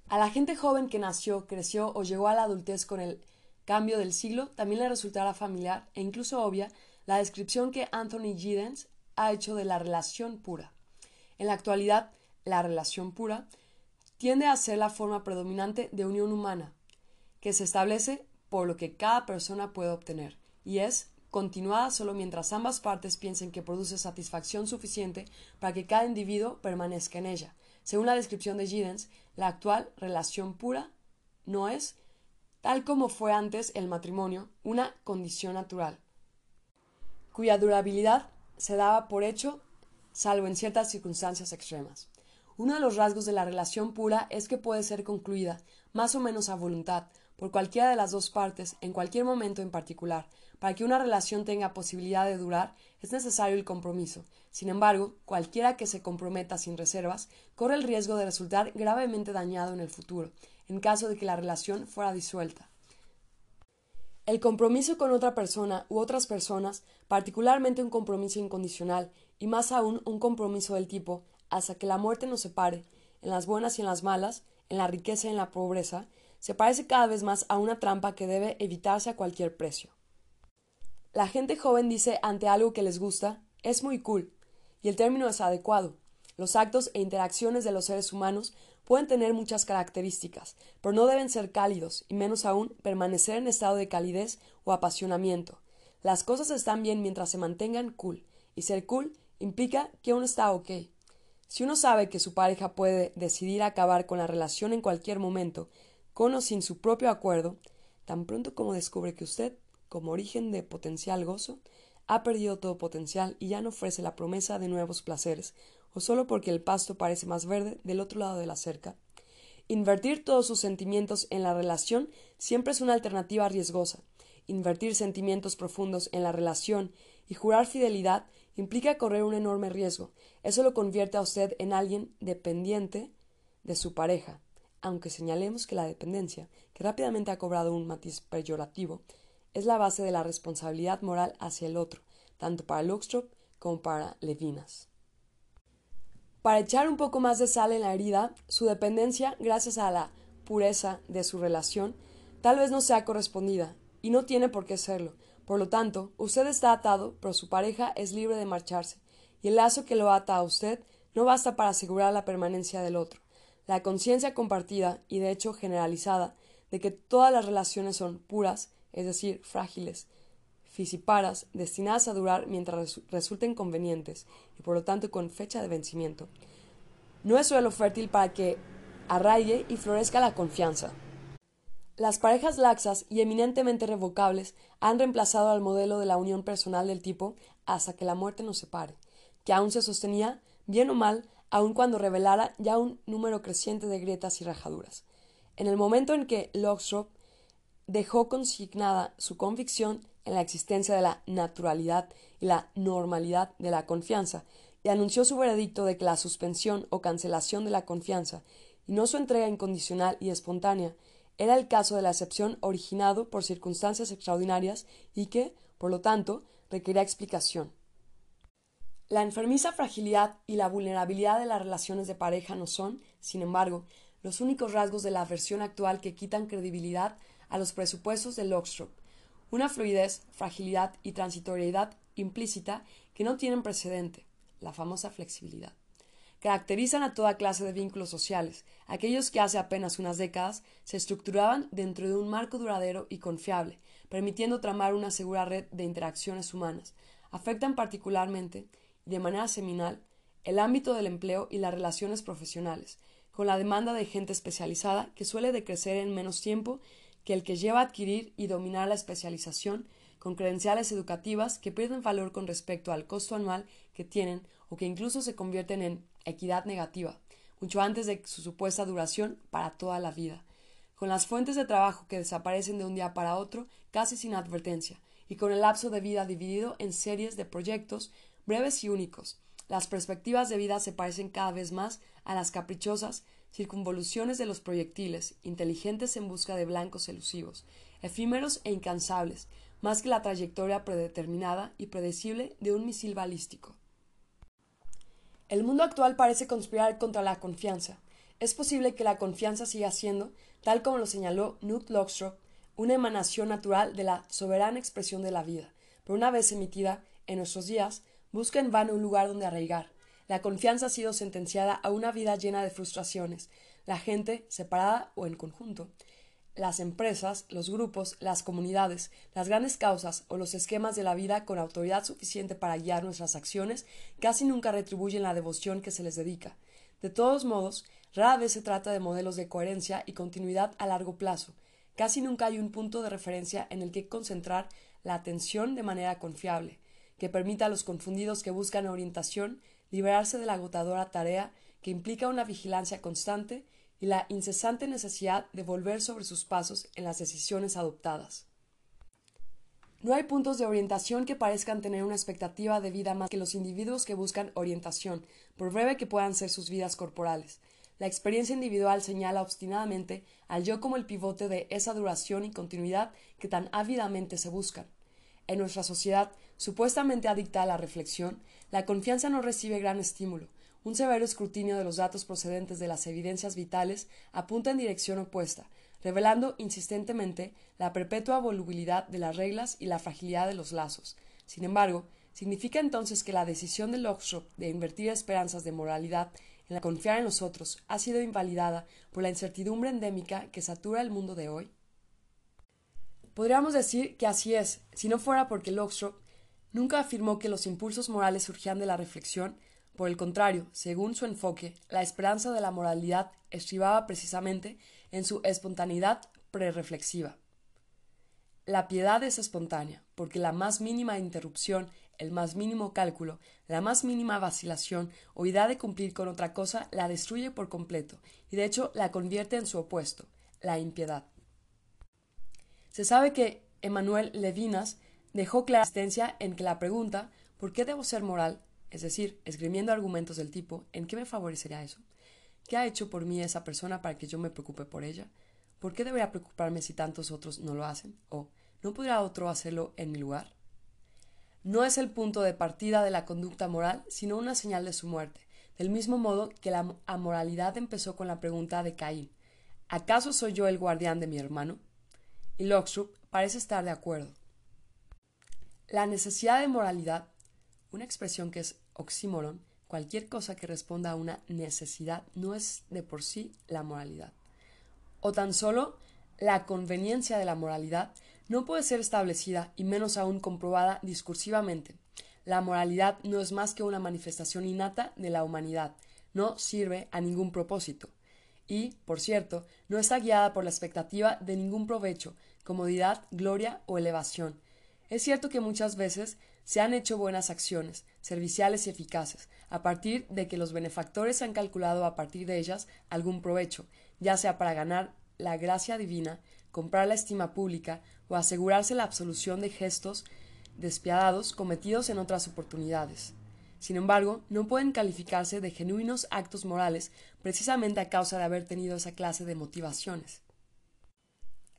A la gente joven que nació, creció o llegó a la adultez con el cambio del siglo también le resultará familiar e incluso obvia la descripción que Anthony Giddens ha hecho de la relación pura. En la actualidad, la relación pura tiende a ser la forma predominante de unión humana, que se establece por lo que cada persona puede obtener, y es continuada solo mientras ambas partes piensen que produce satisfacción suficiente para que cada individuo permanezca en ella. Según la descripción de Giddens, la actual relación pura no es, tal como fue antes el matrimonio, una condición natural, cuya durabilidad se daba por hecho salvo en ciertas circunstancias extremas. Uno de los rasgos de la relación pura es que puede ser concluida, más o menos a voluntad, por cualquiera de las dos partes, en cualquier momento en particular. Para que una relación tenga posibilidad de durar, es necesario el compromiso. Sin embargo, cualquiera que se comprometa sin reservas corre el riesgo de resultar gravemente dañado en el futuro, en caso de que la relación fuera disuelta. El compromiso con otra persona u otras personas, particularmente un compromiso incondicional, y más aún un compromiso del tipo hasta que la muerte nos separe, en las buenas y en las malas, en la riqueza y en la pobreza, se parece cada vez más a una trampa que debe evitarse a cualquier precio. La gente joven dice ante algo que les gusta, es muy cool, y el término es adecuado. Los actos e interacciones de los seres humanos pueden tener muchas características, pero no deben ser cálidos, y menos aún permanecer en estado de calidez o apasionamiento. Las cosas están bien mientras se mantengan cool, y ser cool implica que uno está ok. Si uno sabe que su pareja puede decidir acabar con la relación en cualquier momento, con o sin su propio acuerdo, tan pronto como descubre que usted, como origen de potencial gozo, ha perdido todo potencial y ya no ofrece la promesa de nuevos placeres, o solo porque el pasto parece más verde del otro lado de la cerca. Invertir todos sus sentimientos en la relación siempre es una alternativa riesgosa. Invertir sentimientos profundos en la relación y jurar fidelidad implica correr un enorme riesgo. Eso lo convierte a usted en alguien dependiente de su pareja, aunque señalemos que la dependencia, que rápidamente ha cobrado un matiz peyorativo, es la base de la responsabilidad moral hacia el otro, tanto para Luxtrop como para Levinas. Para echar un poco más de sal en la herida, su dependencia, gracias a la pureza de su relación, tal vez no sea correspondida, y no tiene por qué serlo, por lo tanto, usted está atado, pero su pareja es libre de marcharse, y el lazo que lo ata a usted no basta para asegurar la permanencia del otro. La conciencia compartida y de hecho generalizada de que todas las relaciones son puras, es decir, frágiles, fisiparas, destinadas a durar mientras resulten convenientes y por lo tanto con fecha de vencimiento, no es suelo fértil para que arraigue y florezca la confianza. Las parejas laxas y eminentemente revocables han reemplazado al modelo de la unión personal del tipo hasta que la muerte nos separe, que aún se sostenía, bien o mal, aun cuando revelara ya un número creciente de grietas y rajaduras. En el momento en que Lockstrop dejó consignada su convicción en la existencia de la naturalidad y la normalidad de la confianza, y anunció su veredicto de que la suspensión o cancelación de la confianza, y no su entrega incondicional y espontánea, era el caso de la excepción originado por circunstancias extraordinarias y que, por lo tanto, requería explicación. La enfermiza fragilidad y la vulnerabilidad de las relaciones de pareja no son, sin embargo, los únicos rasgos de la versión actual que quitan credibilidad a los presupuestos de Lockstrop, una fluidez, fragilidad y transitoriedad implícita que no tienen precedente, la famosa flexibilidad caracterizan a toda clase de vínculos sociales, aquellos que hace apenas unas décadas se estructuraban dentro de un marco duradero y confiable, permitiendo tramar una segura red de interacciones humanas. Afectan particularmente, y de manera seminal, el ámbito del empleo y las relaciones profesionales, con la demanda de gente especializada que suele decrecer en menos tiempo que el que lleva a adquirir y dominar la especialización, con credenciales educativas que pierden valor con respecto al costo anual que tienen o que incluso se convierten en equidad negativa, mucho antes de su supuesta duración para toda la vida, con las fuentes de trabajo que desaparecen de un día para otro casi sin advertencia, y con el lapso de vida dividido en series de proyectos breves y únicos. Las perspectivas de vida se parecen cada vez más a las caprichosas circunvoluciones de los proyectiles, inteligentes en busca de blancos elusivos, efímeros e incansables, más que la trayectoria predeterminada y predecible de un misil balístico. El mundo actual parece conspirar contra la confianza. Es posible que la confianza siga siendo, tal como lo señaló Knut Lockstrop, una emanación natural de la soberana expresión de la vida, pero una vez emitida, en nuestros días, busca en vano un lugar donde arraigar. La confianza ha sido sentenciada a una vida llena de frustraciones, la gente, separada o en conjunto, las empresas, los grupos, las comunidades, las grandes causas o los esquemas de la vida con autoridad suficiente para guiar nuestras acciones casi nunca retribuyen la devoción que se les dedica. De todos modos, rara vez se trata de modelos de coherencia y continuidad a largo plazo. Casi nunca hay un punto de referencia en el que concentrar la atención de manera confiable, que permita a los confundidos que buscan orientación liberarse de la agotadora tarea que implica una vigilancia constante y la incesante necesidad de volver sobre sus pasos en las decisiones adoptadas. No hay puntos de orientación que parezcan tener una expectativa de vida más que los individuos que buscan orientación, por breve que puedan ser sus vidas corporales. La experiencia individual señala obstinadamente al yo como el pivote de esa duración y continuidad que tan ávidamente se buscan. En nuestra sociedad, supuestamente adicta a la reflexión, la confianza no recibe gran estímulo, un severo escrutinio de los datos procedentes de las evidencias vitales apunta en dirección opuesta, revelando insistentemente la perpetua volubilidad de las reglas y la fragilidad de los lazos. Sin embargo, ¿significa entonces que la decisión de Lockstrop de invertir esperanzas de moralidad en la confiar en los otros ha sido invalidada por la incertidumbre endémica que satura el mundo de hoy? Podríamos decir que así es, si no fuera porque Lockstrop nunca afirmó que los impulsos morales surgían de la reflexión, por el contrario, según su enfoque, la esperanza de la moralidad estribaba precisamente en su espontaneidad prereflexiva. La piedad es espontánea, porque la más mínima interrupción, el más mínimo cálculo, la más mínima vacilación o idea de cumplir con otra cosa la destruye por completo, y de hecho la convierte en su opuesto, la impiedad. Se sabe que Emmanuel Levinas dejó clara existencia en que la pregunta ¿por qué debo ser moral? Es decir, esgrimiendo argumentos del tipo ¿en qué me favorecería eso? ¿Qué ha hecho por mí esa persona para que yo me preocupe por ella? ¿Por qué debería preocuparme si tantos otros no lo hacen? ¿O no podrá otro hacerlo en mi lugar? No es el punto de partida de la conducta moral, sino una señal de su muerte, del mismo modo que la amoralidad empezó con la pregunta de Caín ¿Acaso soy yo el guardián de mi hermano? Y Lockstrup parece estar de acuerdo. La necesidad de moralidad una expresión que es oxímoron, cualquier cosa que responda a una necesidad no es de por sí la moralidad. O tan solo la conveniencia de la moralidad no puede ser establecida y menos aún comprobada discursivamente. La moralidad no es más que una manifestación innata de la humanidad, no sirve a ningún propósito. Y, por cierto, no está guiada por la expectativa de ningún provecho, comodidad, gloria o elevación. Es cierto que muchas veces se han hecho buenas acciones, serviciales y eficaces, a partir de que los benefactores han calculado a partir de ellas algún provecho, ya sea para ganar la gracia divina, comprar la estima pública o asegurarse la absolución de gestos despiadados cometidos en otras oportunidades. Sin embargo, no pueden calificarse de genuinos actos morales precisamente a causa de haber tenido esa clase de motivaciones.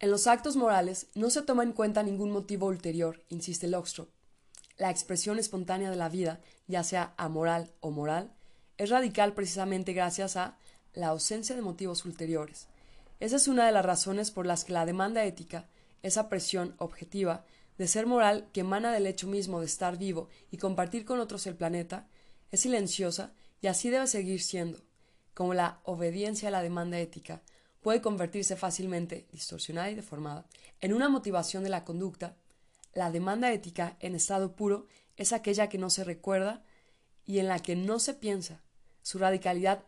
En los actos morales no se toma en cuenta ningún motivo ulterior, insiste Lockstrop, la expresión espontánea de la vida, ya sea amoral o moral, es radical precisamente gracias a la ausencia de motivos ulteriores. Esa es una de las razones por las que la demanda ética, esa presión objetiva de ser moral que emana del hecho mismo de estar vivo y compartir con otros el planeta, es silenciosa y así debe seguir siendo. Como la obediencia a la demanda ética puede convertirse fácilmente, distorsionada y deformada, en una motivación de la conducta, la demanda ética en estado puro es aquella que no se recuerda y en la que no se piensa. Su radicalidad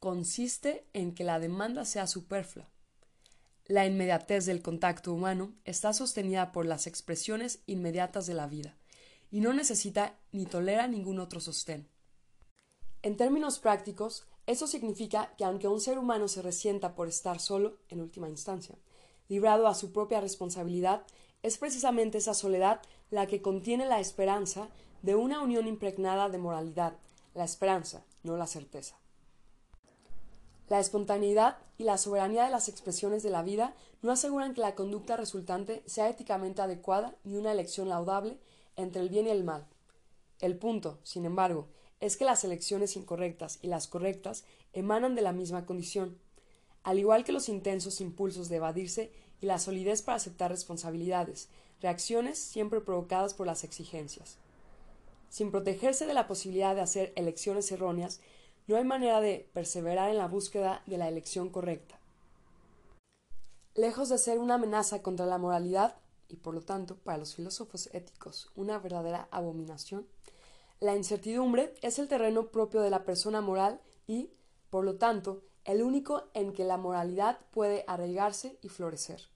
consiste en que la demanda sea superflua. La inmediatez del contacto humano está sostenida por las expresiones inmediatas de la vida, y no necesita ni tolera ningún otro sostén. En términos prácticos, eso significa que aunque un ser humano se resienta por estar solo, en última instancia, librado a su propia responsabilidad, es precisamente esa soledad la que contiene la esperanza de una unión impregnada de moralidad, la esperanza, no la certeza. La espontaneidad y la soberanía de las expresiones de la vida no aseguran que la conducta resultante sea éticamente adecuada ni una elección laudable entre el bien y el mal. El punto, sin embargo, es que las elecciones incorrectas y las correctas emanan de la misma condición. Al igual que los intensos impulsos de evadirse y la solidez para aceptar responsabilidades, reacciones siempre provocadas por las exigencias. sin protegerse de la posibilidad de hacer elecciones erróneas, no hay manera de perseverar en la búsqueda de la elección correcta. Lejos de ser una amenaza contra la moralidad, y por lo tanto para los filósofos éticos una verdadera abominación, la incertidumbre es el terreno propio de la persona moral y, por lo tanto, el único en que la moralidad puede arraigarse y florecer.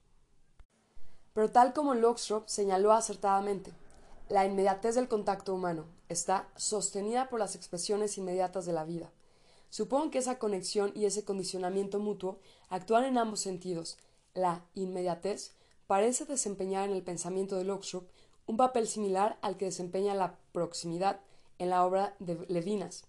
Pero tal como Lockstrop señaló acertadamente, la inmediatez del contacto humano está sostenida por las expresiones inmediatas de la vida. Supongo que esa conexión y ese condicionamiento mutuo actúan en ambos sentidos. La inmediatez parece desempeñar en el pensamiento de Lockstrop un papel similar al que desempeña la proximidad en la obra de Levinas.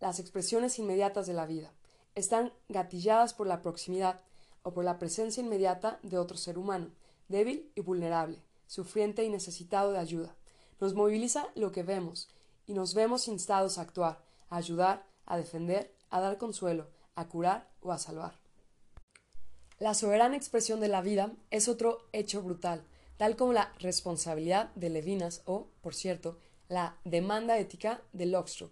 Las expresiones inmediatas de la vida están gatilladas por la proximidad o por la presencia inmediata de otro ser humano, débil y vulnerable, sufriente y necesitado de ayuda. Nos moviliza lo que vemos, y nos vemos instados a actuar, a ayudar, a defender, a dar consuelo, a curar o a salvar. La soberana expresión de la vida es otro hecho brutal, tal como la responsabilidad de Levinas o, por cierto, la demanda ética de Lockstrop.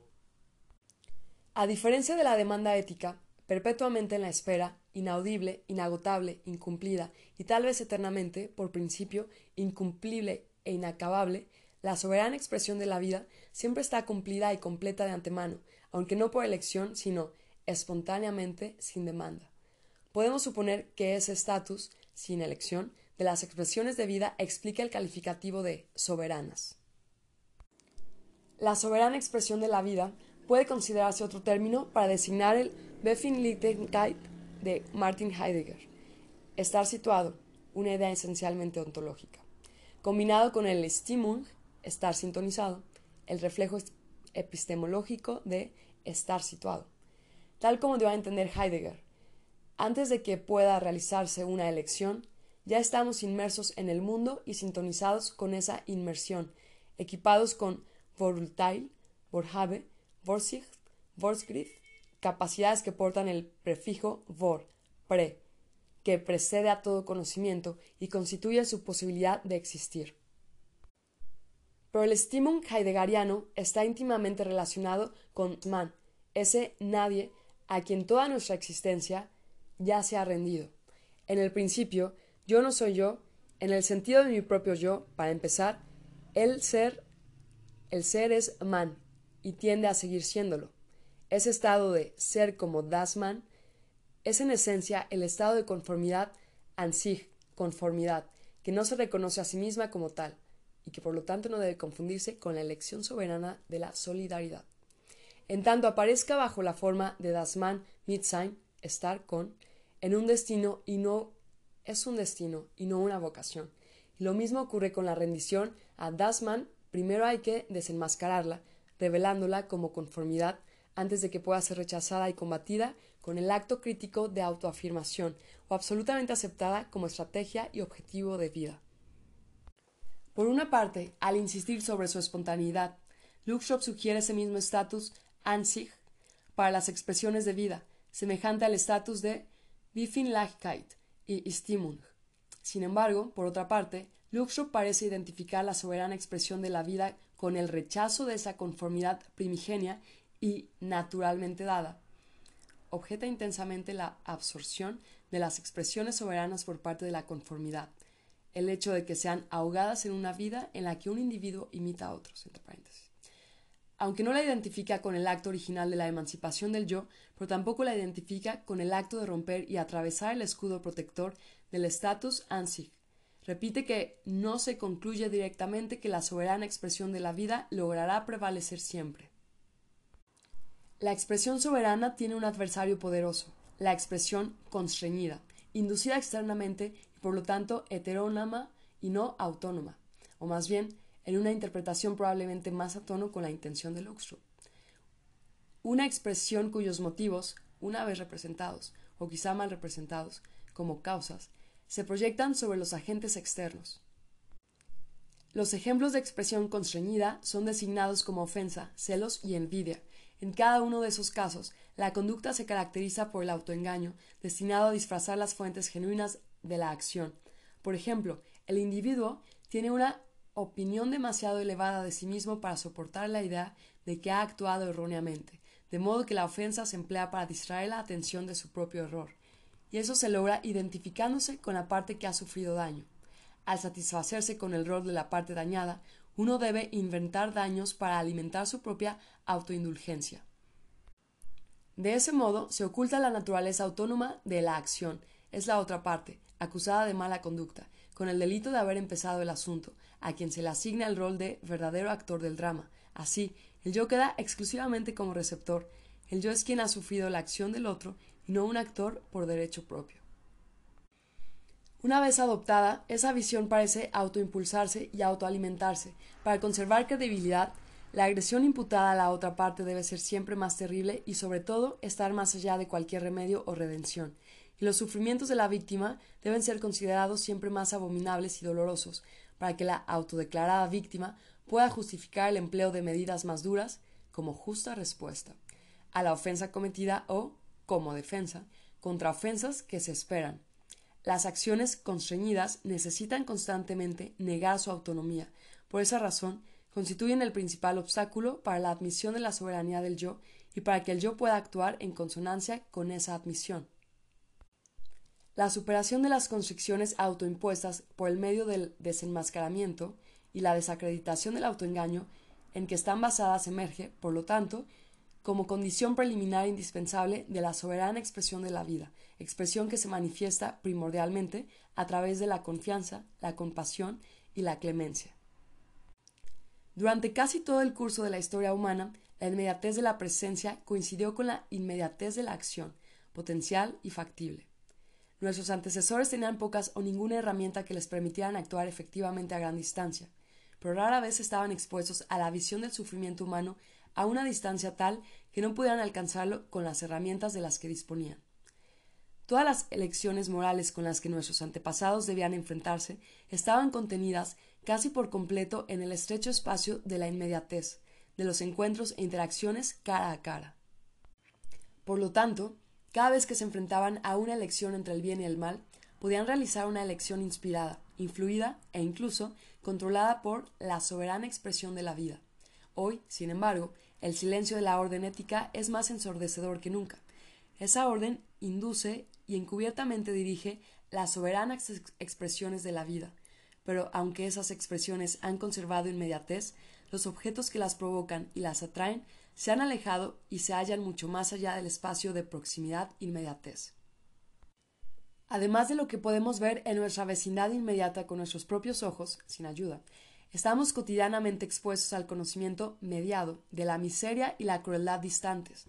A diferencia de la demanda ética, perpetuamente en la espera, inaudible, inagotable, incumplida y tal vez eternamente, por principio, incumplible e inacabable, la soberana expresión de la vida siempre está cumplida y completa de antemano, aunque no por elección, sino espontáneamente sin demanda. Podemos suponer que ese estatus, sin elección, de las expresiones de vida explica el calificativo de soberanas. La soberana expresión de la vida puede considerarse otro término para designar el Befindlichkeit de Martin Heidegger, estar situado, una idea esencialmente ontológica, combinado con el Stimmung, estar sintonizado, el reflejo epistemológico de estar situado. Tal como dio a entender Heidegger, antes de que pueda realizarse una elección, ya estamos inmersos en el mundo y sintonizados con esa inmersión, equipados con Vorurteil, Vorhabe, Vorsicht, Vorschrift, capacidades que portan el prefijo vor, pre, que precede a todo conocimiento y constituye su posibilidad de existir. Pero el estímulo heideggeriano está íntimamente relacionado con man, ese nadie a quien toda nuestra existencia ya se ha rendido. En el principio, yo no soy yo, en el sentido de mi propio yo, para empezar, el ser, el ser es man y tiende a seguir siéndolo. Ese estado de ser como das man es en esencia el estado de conformidad an sich, conformidad, que no se reconoce a sí misma como tal y que por lo tanto no debe confundirse con la elección soberana de la solidaridad. En tanto aparezca bajo la forma de das Man mit sein, estar con, en un destino y no es un destino y no una vocación. lo mismo ocurre con la rendición a das Man, primero hay que desenmascararla, revelándola como conformidad antes de que pueda ser rechazada y combatida con el acto crítico de autoafirmación o absolutamente aceptada como estrategia y objetivo de vida. Por una parte, al insistir sobre su espontaneidad, Luxop sugiere ese mismo estatus an sich para las expresiones de vida, semejante al estatus de Befindlichkeit y Stimmung. Sin embargo, por otra parte, Luxop parece identificar la soberana expresión de la vida con el rechazo de esa conformidad primigenia y naturalmente dada. Objeta intensamente la absorción de las expresiones soberanas por parte de la conformidad, el hecho de que sean ahogadas en una vida en la que un individuo imita a otros. Entre. Aunque no la identifica con el acto original de la emancipación del yo, pero tampoco la identifica con el acto de romper y atravesar el escudo protector del status an sich. Repite que no se concluye directamente que la soberana expresión de la vida logrará prevalecer siempre. La expresión soberana tiene un adversario poderoso, la expresión constreñida, inducida externamente por lo tanto heterónoma y no autónoma, o más bien en una interpretación probablemente más a tono con la intención de Luxro. Una expresión cuyos motivos, una vez representados, o quizá mal representados, como causas, se proyectan sobre los agentes externos. Los ejemplos de expresión constreñida son designados como ofensa, celos y envidia. En cada uno de esos casos, la conducta se caracteriza por el autoengaño, destinado a disfrazar las fuentes genuinas de la acción. Por ejemplo, el individuo tiene una opinión demasiado elevada de sí mismo para soportar la idea de que ha actuado erróneamente, de modo que la ofensa se emplea para distraer la atención de su propio error, y eso se logra identificándose con la parte que ha sufrido daño. Al satisfacerse con el rol de la parte dañada, uno debe inventar daños para alimentar su propia autoindulgencia. De ese modo se oculta la naturaleza autónoma de la acción, es la otra parte, acusada de mala conducta, con el delito de haber empezado el asunto, a quien se le asigna el rol de verdadero actor del drama. Así, el yo queda exclusivamente como receptor, el yo es quien ha sufrido la acción del otro no un actor por derecho propio. Una vez adoptada, esa visión parece autoimpulsarse y autoalimentarse. Para conservar credibilidad, la agresión imputada a la otra parte debe ser siempre más terrible y sobre todo estar más allá de cualquier remedio o redención, y los sufrimientos de la víctima deben ser considerados siempre más abominables y dolorosos, para que la autodeclarada víctima pueda justificar el empleo de medidas más duras como justa respuesta a la ofensa cometida o, como defensa, contra ofensas que se esperan. Las acciones constreñidas necesitan constantemente negar su autonomía. Por esa razón, constituyen el principal obstáculo para la admisión de la soberanía del yo y para que el yo pueda actuar en consonancia con esa admisión. La superación de las constricciones autoimpuestas por el medio del desenmascaramiento y la desacreditación del autoengaño en que están basadas emerge, por lo tanto, como condición preliminar indispensable de la soberana expresión de la vida, expresión que se manifiesta primordialmente a través de la confianza, la compasión y la clemencia. Durante casi todo el curso de la historia humana, la inmediatez de la presencia coincidió con la inmediatez de la acción, potencial y factible. Nuestros antecesores tenían pocas o ninguna herramienta que les permitieran actuar efectivamente a gran distancia, pero rara vez estaban expuestos a la visión del sufrimiento humano a una distancia tal que no pudieran alcanzarlo con las herramientas de las que disponían. Todas las elecciones morales con las que nuestros antepasados debían enfrentarse estaban contenidas casi por completo en el estrecho espacio de la inmediatez, de los encuentros e interacciones cara a cara. Por lo tanto, cada vez que se enfrentaban a una elección entre el bien y el mal, podían realizar una elección inspirada, influida e incluso controlada por la soberana expresión de la vida. Hoy, sin embargo, el silencio de la orden ética es más ensordecedor que nunca. Esa orden induce y encubiertamente dirige las soberanas expresiones de la vida, pero aunque esas expresiones han conservado inmediatez, los objetos que las provocan y las atraen se han alejado y se hallan mucho más allá del espacio de proximidad inmediatez. Además de lo que podemos ver en nuestra vecindad inmediata con nuestros propios ojos, sin ayuda, estamos cotidianamente expuestos al conocimiento mediado de la miseria y la crueldad distantes.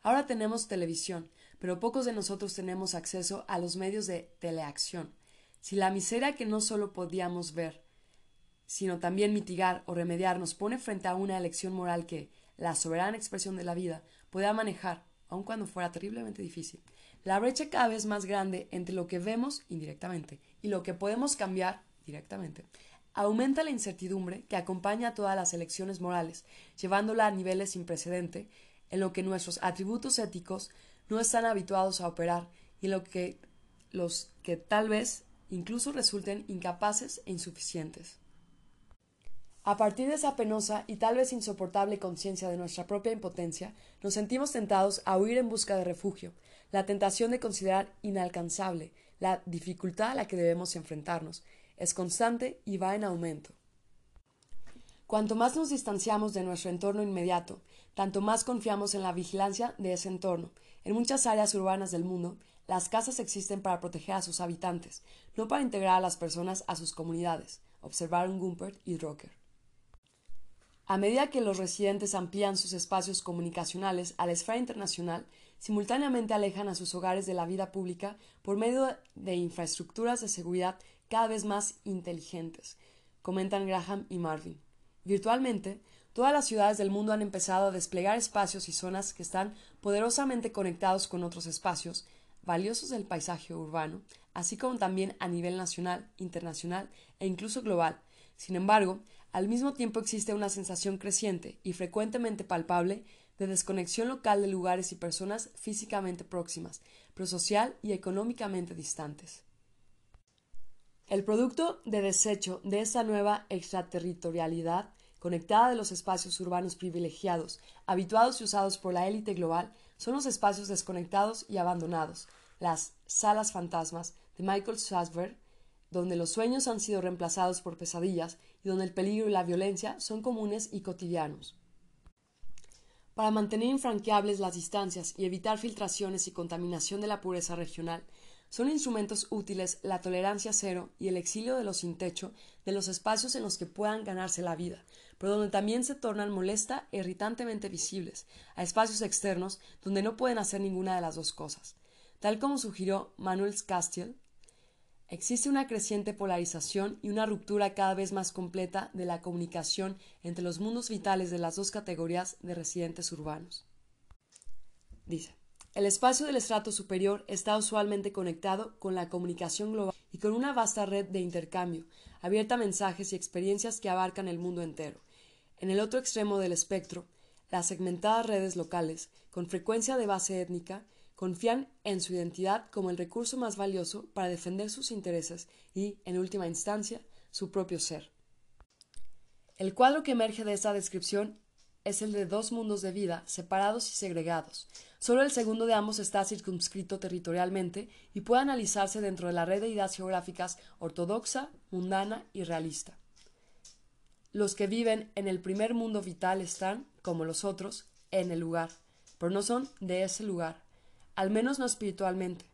Ahora tenemos televisión, pero pocos de nosotros tenemos acceso a los medios de teleacción. Si la miseria que no solo podíamos ver, sino también mitigar o remediar nos pone frente a una elección moral que, la soberana expresión de la vida, pueda manejar, aun cuando fuera terriblemente difícil, la brecha cada vez más grande entre lo que vemos indirectamente y lo que podemos cambiar directamente, aumenta la incertidumbre que acompaña a todas las elecciones morales, llevándola a niveles sin precedente, en lo que nuestros atributos éticos no están habituados a operar y lo que los que tal vez incluso resulten incapaces e insuficientes. A partir de esa penosa y tal vez insoportable conciencia de nuestra propia impotencia, nos sentimos tentados a huir en busca de refugio, la tentación de considerar inalcanzable la dificultad a la que debemos enfrentarnos, es constante y va en aumento. Cuanto más nos distanciamos de nuestro entorno inmediato, tanto más confiamos en la vigilancia de ese entorno. En muchas áreas urbanas del mundo, las casas existen para proteger a sus habitantes, no para integrar a las personas a sus comunidades, observaron Gumpert y Rocker. A medida que los residentes amplían sus espacios comunicacionales a la esfera internacional, simultáneamente alejan a sus hogares de la vida pública por medio de infraestructuras de seguridad cada vez más inteligentes, comentan Graham y Marvin. Virtualmente, todas las ciudades del mundo han empezado a desplegar espacios y zonas que están poderosamente conectados con otros espacios valiosos del paisaje urbano, así como también a nivel nacional, internacional e incluso global. Sin embargo, al mismo tiempo existe una sensación creciente y frecuentemente palpable de desconexión local de lugares y personas físicamente próximas, pero social y económicamente distantes. El producto de desecho de esta nueva extraterritorialidad conectada de los espacios urbanos privilegiados, habituados y usados por la élite global, son los espacios desconectados y abandonados, las salas fantasmas de Michael Strasberg, donde los sueños han sido reemplazados por pesadillas y donde el peligro y la violencia son comunes y cotidianos. Para mantener infranqueables las distancias y evitar filtraciones y contaminación de la pureza regional, son instrumentos útiles la tolerancia cero y el exilio de los sin techo de los espacios en los que puedan ganarse la vida, pero donde también se tornan molesta e irritantemente visibles, a espacios externos donde no pueden hacer ninguna de las dos cosas. Tal como sugirió Manuel Castiel, Existe una creciente polarización y una ruptura cada vez más completa de la comunicación entre los mundos vitales de las dos categorías de residentes urbanos. Dice, el espacio del estrato superior está usualmente conectado con la comunicación global y con una vasta red de intercambio, abierta a mensajes y experiencias que abarcan el mundo entero. En el otro extremo del espectro, las segmentadas redes locales, con frecuencia de base étnica, confían en su identidad como el recurso más valioso para defender sus intereses y, en última instancia, su propio ser. El cuadro que emerge de esta descripción es el de dos mundos de vida separados y segregados. Solo el segundo de ambos está circunscrito territorialmente y puede analizarse dentro de la red de ideas geográficas ortodoxa, mundana y realista. Los que viven en el primer mundo vital están, como los otros, en el lugar, pero no son de ese lugar al menos no espiritualmente,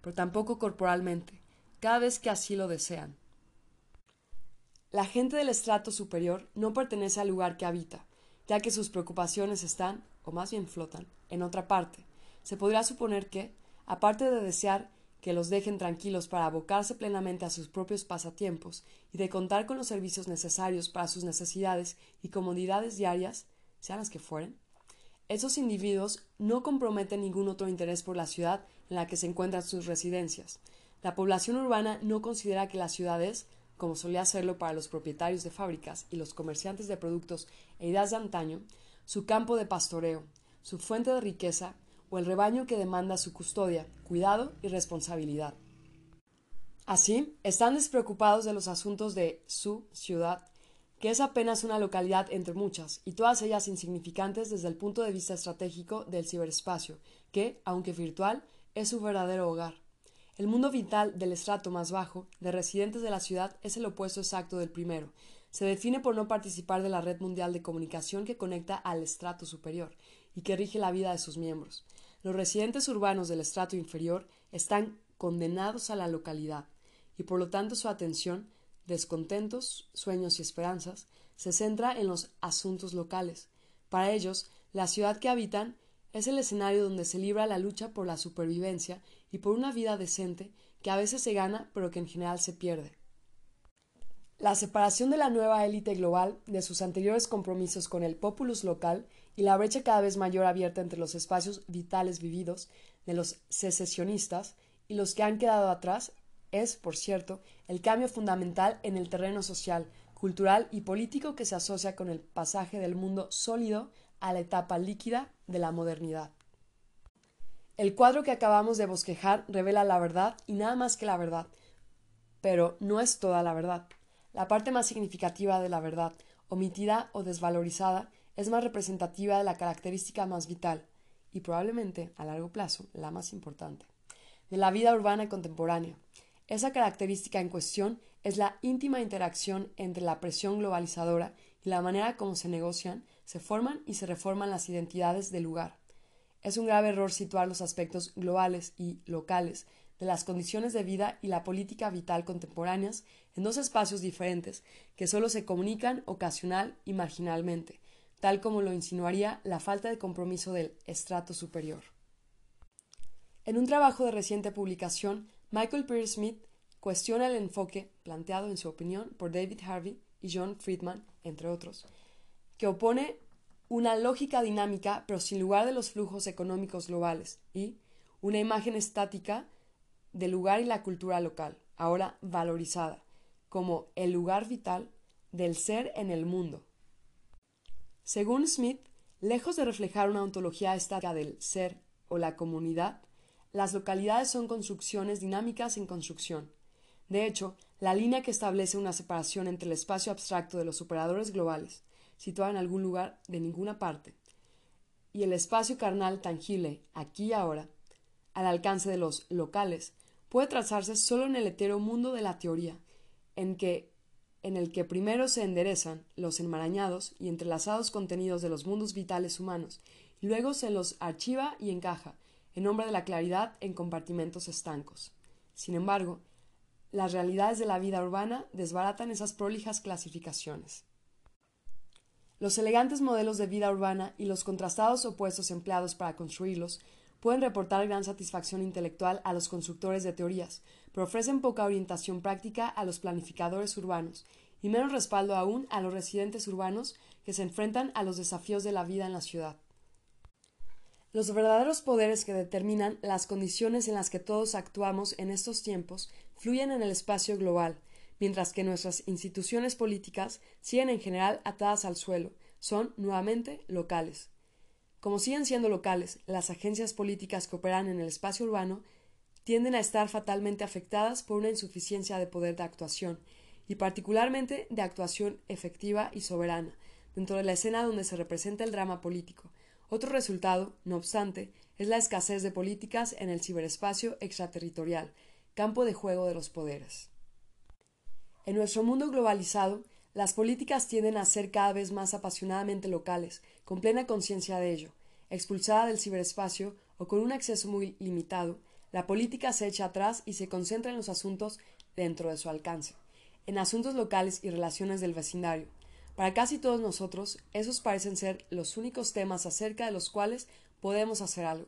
pero tampoco corporalmente, cada vez que así lo desean. La gente del estrato superior no pertenece al lugar que habita, ya que sus preocupaciones están, o más bien flotan, en otra parte. Se podría suponer que, aparte de desear que los dejen tranquilos para abocarse plenamente a sus propios pasatiempos y de contar con los servicios necesarios para sus necesidades y comodidades diarias, sean las que fueren, esos individuos no comprometen ningún otro interés por la ciudad en la que se encuentran sus residencias. La población urbana no considera que la ciudad es, como solía hacerlo para los propietarios de fábricas y los comerciantes de productos e ideas de antaño, su campo de pastoreo, su fuente de riqueza o el rebaño que demanda su custodia, cuidado y responsabilidad. Así, están despreocupados de los asuntos de su ciudad que es apenas una localidad entre muchas, y todas ellas insignificantes desde el punto de vista estratégico del ciberespacio, que, aunque virtual, es su verdadero hogar. El mundo vital del estrato más bajo, de residentes de la ciudad, es el opuesto exacto del primero. Se define por no participar de la red mundial de comunicación que conecta al estrato superior y que rige la vida de sus miembros. Los residentes urbanos del estrato inferior están condenados a la localidad, y por lo tanto su atención descontentos, sueños y esperanzas, se centra en los asuntos locales. Para ellos, la ciudad que habitan es el escenario donde se libra la lucha por la supervivencia y por una vida decente que a veces se gana pero que en general se pierde. La separación de la nueva élite global de sus anteriores compromisos con el populus local y la brecha cada vez mayor abierta entre los espacios vitales vividos de los secesionistas y los que han quedado atrás es, por cierto, el cambio fundamental en el terreno social, cultural y político que se asocia con el pasaje del mundo sólido a la etapa líquida de la modernidad. El cuadro que acabamos de bosquejar revela la verdad y nada más que la verdad, pero no es toda la verdad. La parte más significativa de la verdad, omitida o desvalorizada, es más representativa de la característica más vital, y probablemente, a largo plazo, la más importante, de la vida urbana contemporánea, esa característica en cuestión es la íntima interacción entre la presión globalizadora y la manera como se negocian, se forman y se reforman las identidades del lugar. Es un grave error situar los aspectos globales y locales de las condiciones de vida y la política vital contemporáneas en dos espacios diferentes que solo se comunican ocasional y marginalmente, tal como lo insinuaría la falta de compromiso del estrato superior. En un trabajo de reciente publicación, Michael Pierce Smith cuestiona el enfoque planteado en su opinión por David Harvey y John Friedman, entre otros, que opone una lógica dinámica pero sin lugar de los flujos económicos globales y una imagen estática del lugar y la cultura local, ahora valorizada, como el lugar vital del ser en el mundo. Según Smith, lejos de reflejar una ontología estática del ser o la comunidad, las localidades son construcciones dinámicas en construcción. De hecho, la línea que establece una separación entre el espacio abstracto de los operadores globales, situado en algún lugar de ninguna parte, y el espacio carnal tangible, aquí y ahora, al alcance de los locales, puede trazarse solo en el hetero mundo de la teoría, en, que, en el que primero se enderezan los enmarañados y entrelazados contenidos de los mundos vitales humanos, y luego se los archiva y encaja, en nombre de la claridad, en compartimentos estancos. Sin embargo, las realidades de la vida urbana desbaratan esas prolijas clasificaciones. Los elegantes modelos de vida urbana y los contrastados opuestos empleados para construirlos pueden reportar gran satisfacción intelectual a los constructores de teorías, pero ofrecen poca orientación práctica a los planificadores urbanos y menos respaldo aún a los residentes urbanos que se enfrentan a los desafíos de la vida en la ciudad. Los verdaderos poderes que determinan las condiciones en las que todos actuamos en estos tiempos fluyen en el espacio global, mientras que nuestras instituciones políticas siguen en general atadas al suelo, son nuevamente locales. Como siguen siendo locales, las agencias políticas que operan en el espacio urbano tienden a estar fatalmente afectadas por una insuficiencia de poder de actuación, y particularmente de actuación efectiva y soberana, dentro de la escena donde se representa el drama político, otro resultado, no obstante, es la escasez de políticas en el ciberespacio extraterritorial, campo de juego de los poderes. En nuestro mundo globalizado, las políticas tienden a ser cada vez más apasionadamente locales, con plena conciencia de ello. Expulsada del ciberespacio o con un acceso muy limitado, la política se echa atrás y se concentra en los asuntos dentro de su alcance, en asuntos locales y relaciones del vecindario, para casi todos nosotros, esos parecen ser los únicos temas acerca de los cuales podemos hacer algo,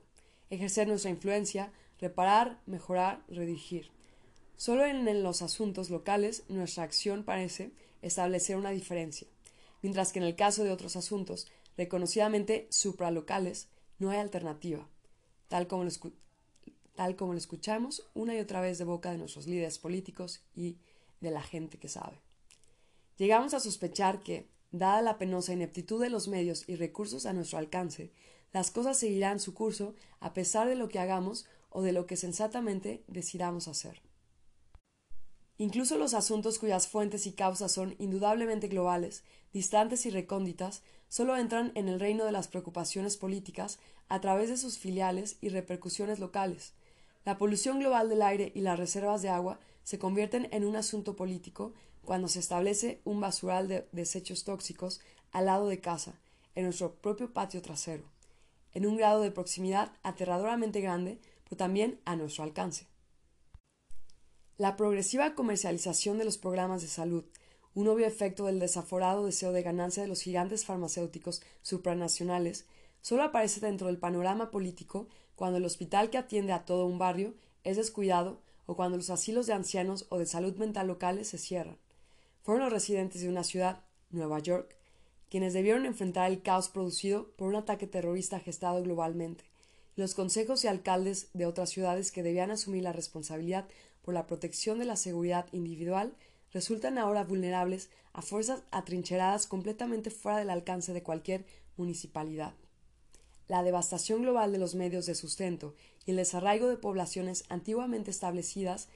ejercer nuestra influencia, reparar, mejorar, redirigir. Solo en los asuntos locales nuestra acción parece establecer una diferencia, mientras que en el caso de otros asuntos, reconocidamente supralocales, no hay alternativa, tal como, lo tal como escuchamos una y otra vez de boca de nuestros líderes políticos y de la gente que sabe. Llegamos a sospechar que, dada la penosa ineptitud de los medios y recursos a nuestro alcance, las cosas seguirán su curso a pesar de lo que hagamos o de lo que sensatamente decidamos hacer. Incluso los asuntos cuyas fuentes y causas son indudablemente globales, distantes y recónditas, solo entran en el reino de las preocupaciones políticas a través de sus filiales y repercusiones locales. La polución global del aire y las reservas de agua se convierten en un asunto político cuando se establece un basural de desechos tóxicos al lado de casa, en nuestro propio patio trasero, en un grado de proximidad aterradoramente grande, pero también a nuestro alcance. La progresiva comercialización de los programas de salud, un obvio efecto del desaforado deseo de ganancia de los gigantes farmacéuticos supranacionales, solo aparece dentro del panorama político cuando el hospital que atiende a todo un barrio es descuidado o cuando los asilos de ancianos o de salud mental locales se cierran. Fueron los residentes de una ciudad, Nueva York, quienes debieron enfrentar el caos producido por un ataque terrorista gestado globalmente, los consejos y alcaldes de otras ciudades que debían asumir la responsabilidad por la protección de la seguridad individual resultan ahora vulnerables a fuerzas atrincheradas completamente fuera del alcance de cualquier municipalidad. La devastación global de los medios de sustento y el desarraigo de poblaciones antiguamente establecidas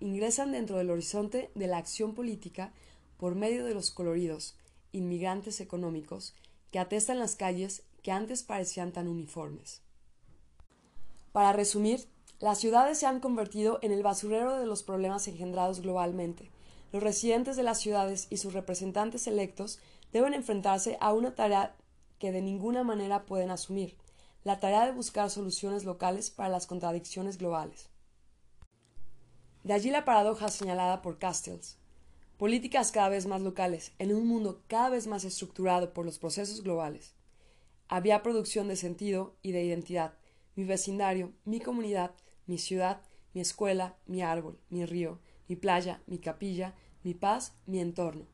ingresan dentro del horizonte de la acción política por medio de los coloridos, inmigrantes económicos, que atestan las calles que antes parecían tan uniformes. Para resumir, las ciudades se han convertido en el basurero de los problemas engendrados globalmente. Los residentes de las ciudades y sus representantes electos deben enfrentarse a una tarea que de ninguna manera pueden asumir, la tarea de buscar soluciones locales para las contradicciones globales. De allí la paradoja señalada por Castells. Políticas cada vez más locales, en un mundo cada vez más estructurado por los procesos globales. Había producción de sentido y de identidad, mi vecindario, mi comunidad, mi ciudad, mi escuela, mi árbol, mi río, mi playa, mi capilla, mi paz, mi entorno.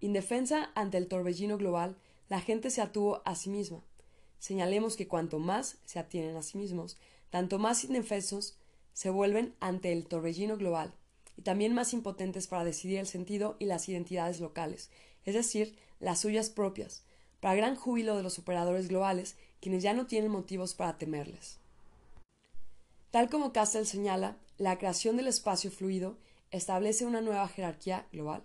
Indefensa ante el torbellino global, la gente se atuvo a sí misma. Señalemos que cuanto más se atienen a sí mismos, tanto más indefensos se vuelven ante el torbellino global y también más impotentes para decidir el sentido y las identidades locales, es decir, las suyas propias, para gran júbilo de los operadores globales, quienes ya no tienen motivos para temerles. Tal como Castell señala, la creación del espacio fluido establece una nueva jerarquía global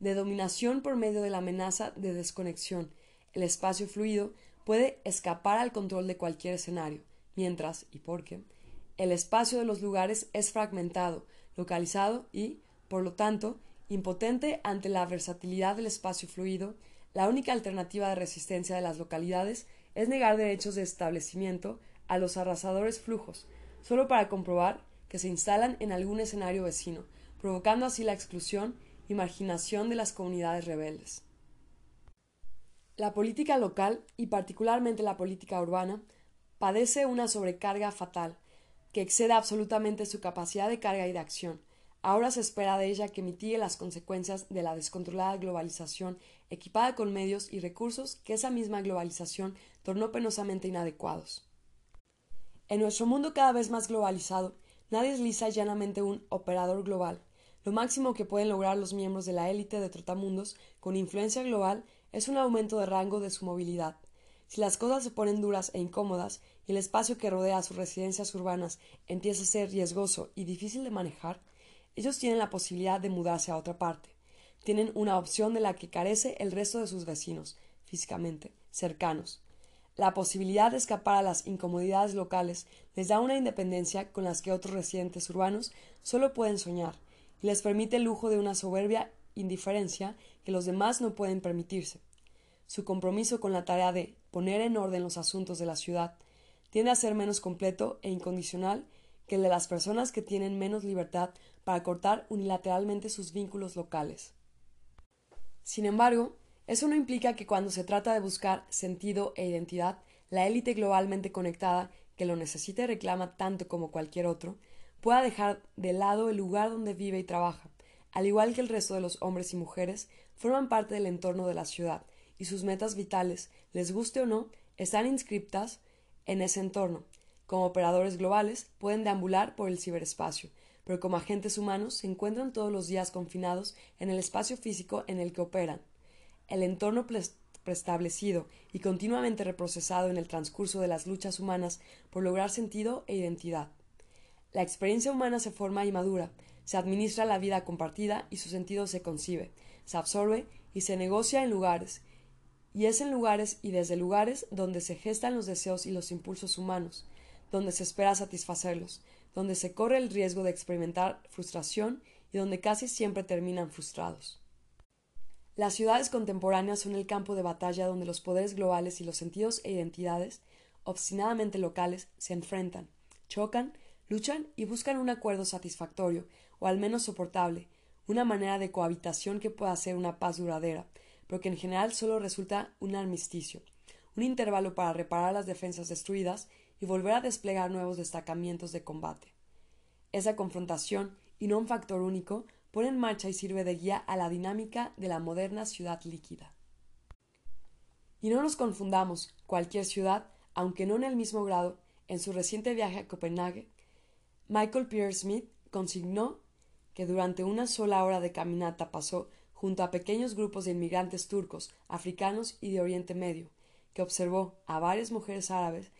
de dominación por medio de la amenaza de desconexión. El espacio fluido puede escapar al control de cualquier escenario, mientras, y porque, el espacio de los lugares es fragmentado, localizado y, por lo tanto, impotente ante la versatilidad del espacio fluido, la única alternativa de resistencia de las localidades es negar derechos de establecimiento a los arrasadores flujos, solo para comprobar que se instalan en algún escenario vecino, provocando así la exclusión y marginación de las comunidades rebeldes. La política local, y particularmente la política urbana, padece una sobrecarga fatal, que excede absolutamente su capacidad de carga y de acción. Ahora se espera de ella que mitigue las consecuencias de la descontrolada globalización, equipada con medios y recursos que esa misma globalización tornó penosamente inadecuados. En nuestro mundo cada vez más globalizado, nadie es lisa y llanamente un operador global. Lo máximo que pueden lograr los miembros de la élite de trotamundos con influencia global es un aumento de rango de su movilidad. Si las cosas se ponen duras e incómodas y el espacio que rodea sus residencias urbanas empieza a ser riesgoso y difícil de manejar, ellos tienen la posibilidad de mudarse a otra parte. Tienen una opción de la que carece el resto de sus vecinos, físicamente, cercanos. La posibilidad de escapar a las incomodidades locales les da una independencia con las que otros residentes urbanos solo pueden soñar, y les permite el lujo de una soberbia indiferencia que los demás no pueden permitirse. Su compromiso con la tarea de poner en orden los asuntos de la ciudad tiende a ser menos completo e incondicional que el de las personas que tienen menos libertad para cortar unilateralmente sus vínculos locales. Sin embargo, eso no implica que cuando se trata de buscar sentido e identidad, la élite globalmente conectada, que lo necesita y reclama tanto como cualquier otro, pueda dejar de lado el lugar donde vive y trabaja. Al igual que el resto de los hombres y mujeres, forman parte del entorno de la ciudad, y sus metas vitales, les guste o no, están inscriptas en ese entorno. Como operadores globales, pueden deambular por el ciberespacio, pero como agentes humanos se encuentran todos los días confinados en el espacio físico en el que operan. El entorno preestablecido y continuamente reprocesado en el transcurso de las luchas humanas por lograr sentido e identidad. La experiencia humana se forma y madura, se administra la vida compartida y su sentido se concibe, se absorbe y se negocia en lugares, y es en lugares y desde lugares donde se gestan los deseos y los impulsos humanos, donde se espera satisfacerlos, donde se corre el riesgo de experimentar frustración y donde casi siempre terminan frustrados. Las ciudades contemporáneas son el campo de batalla donde los poderes globales y los sentidos e identidades, obstinadamente locales, se enfrentan, chocan luchan y buscan un acuerdo satisfactorio, o al menos soportable, una manera de cohabitación que pueda ser una paz duradera, pero que en general solo resulta un armisticio, un intervalo para reparar las defensas destruidas y volver a desplegar nuevos destacamientos de combate. Esa confrontación, y no un factor único, pone en marcha y sirve de guía a la dinámica de la moderna ciudad líquida. Y no nos confundamos, cualquier ciudad, aunque no en el mismo grado, en su reciente viaje a Copenhague, Michael Pierre Smith consignó que durante una sola hora de caminata pasó junto a pequeños grupos de inmigrantes turcos, africanos y de Oriente Medio, que observó a varias mujeres árabes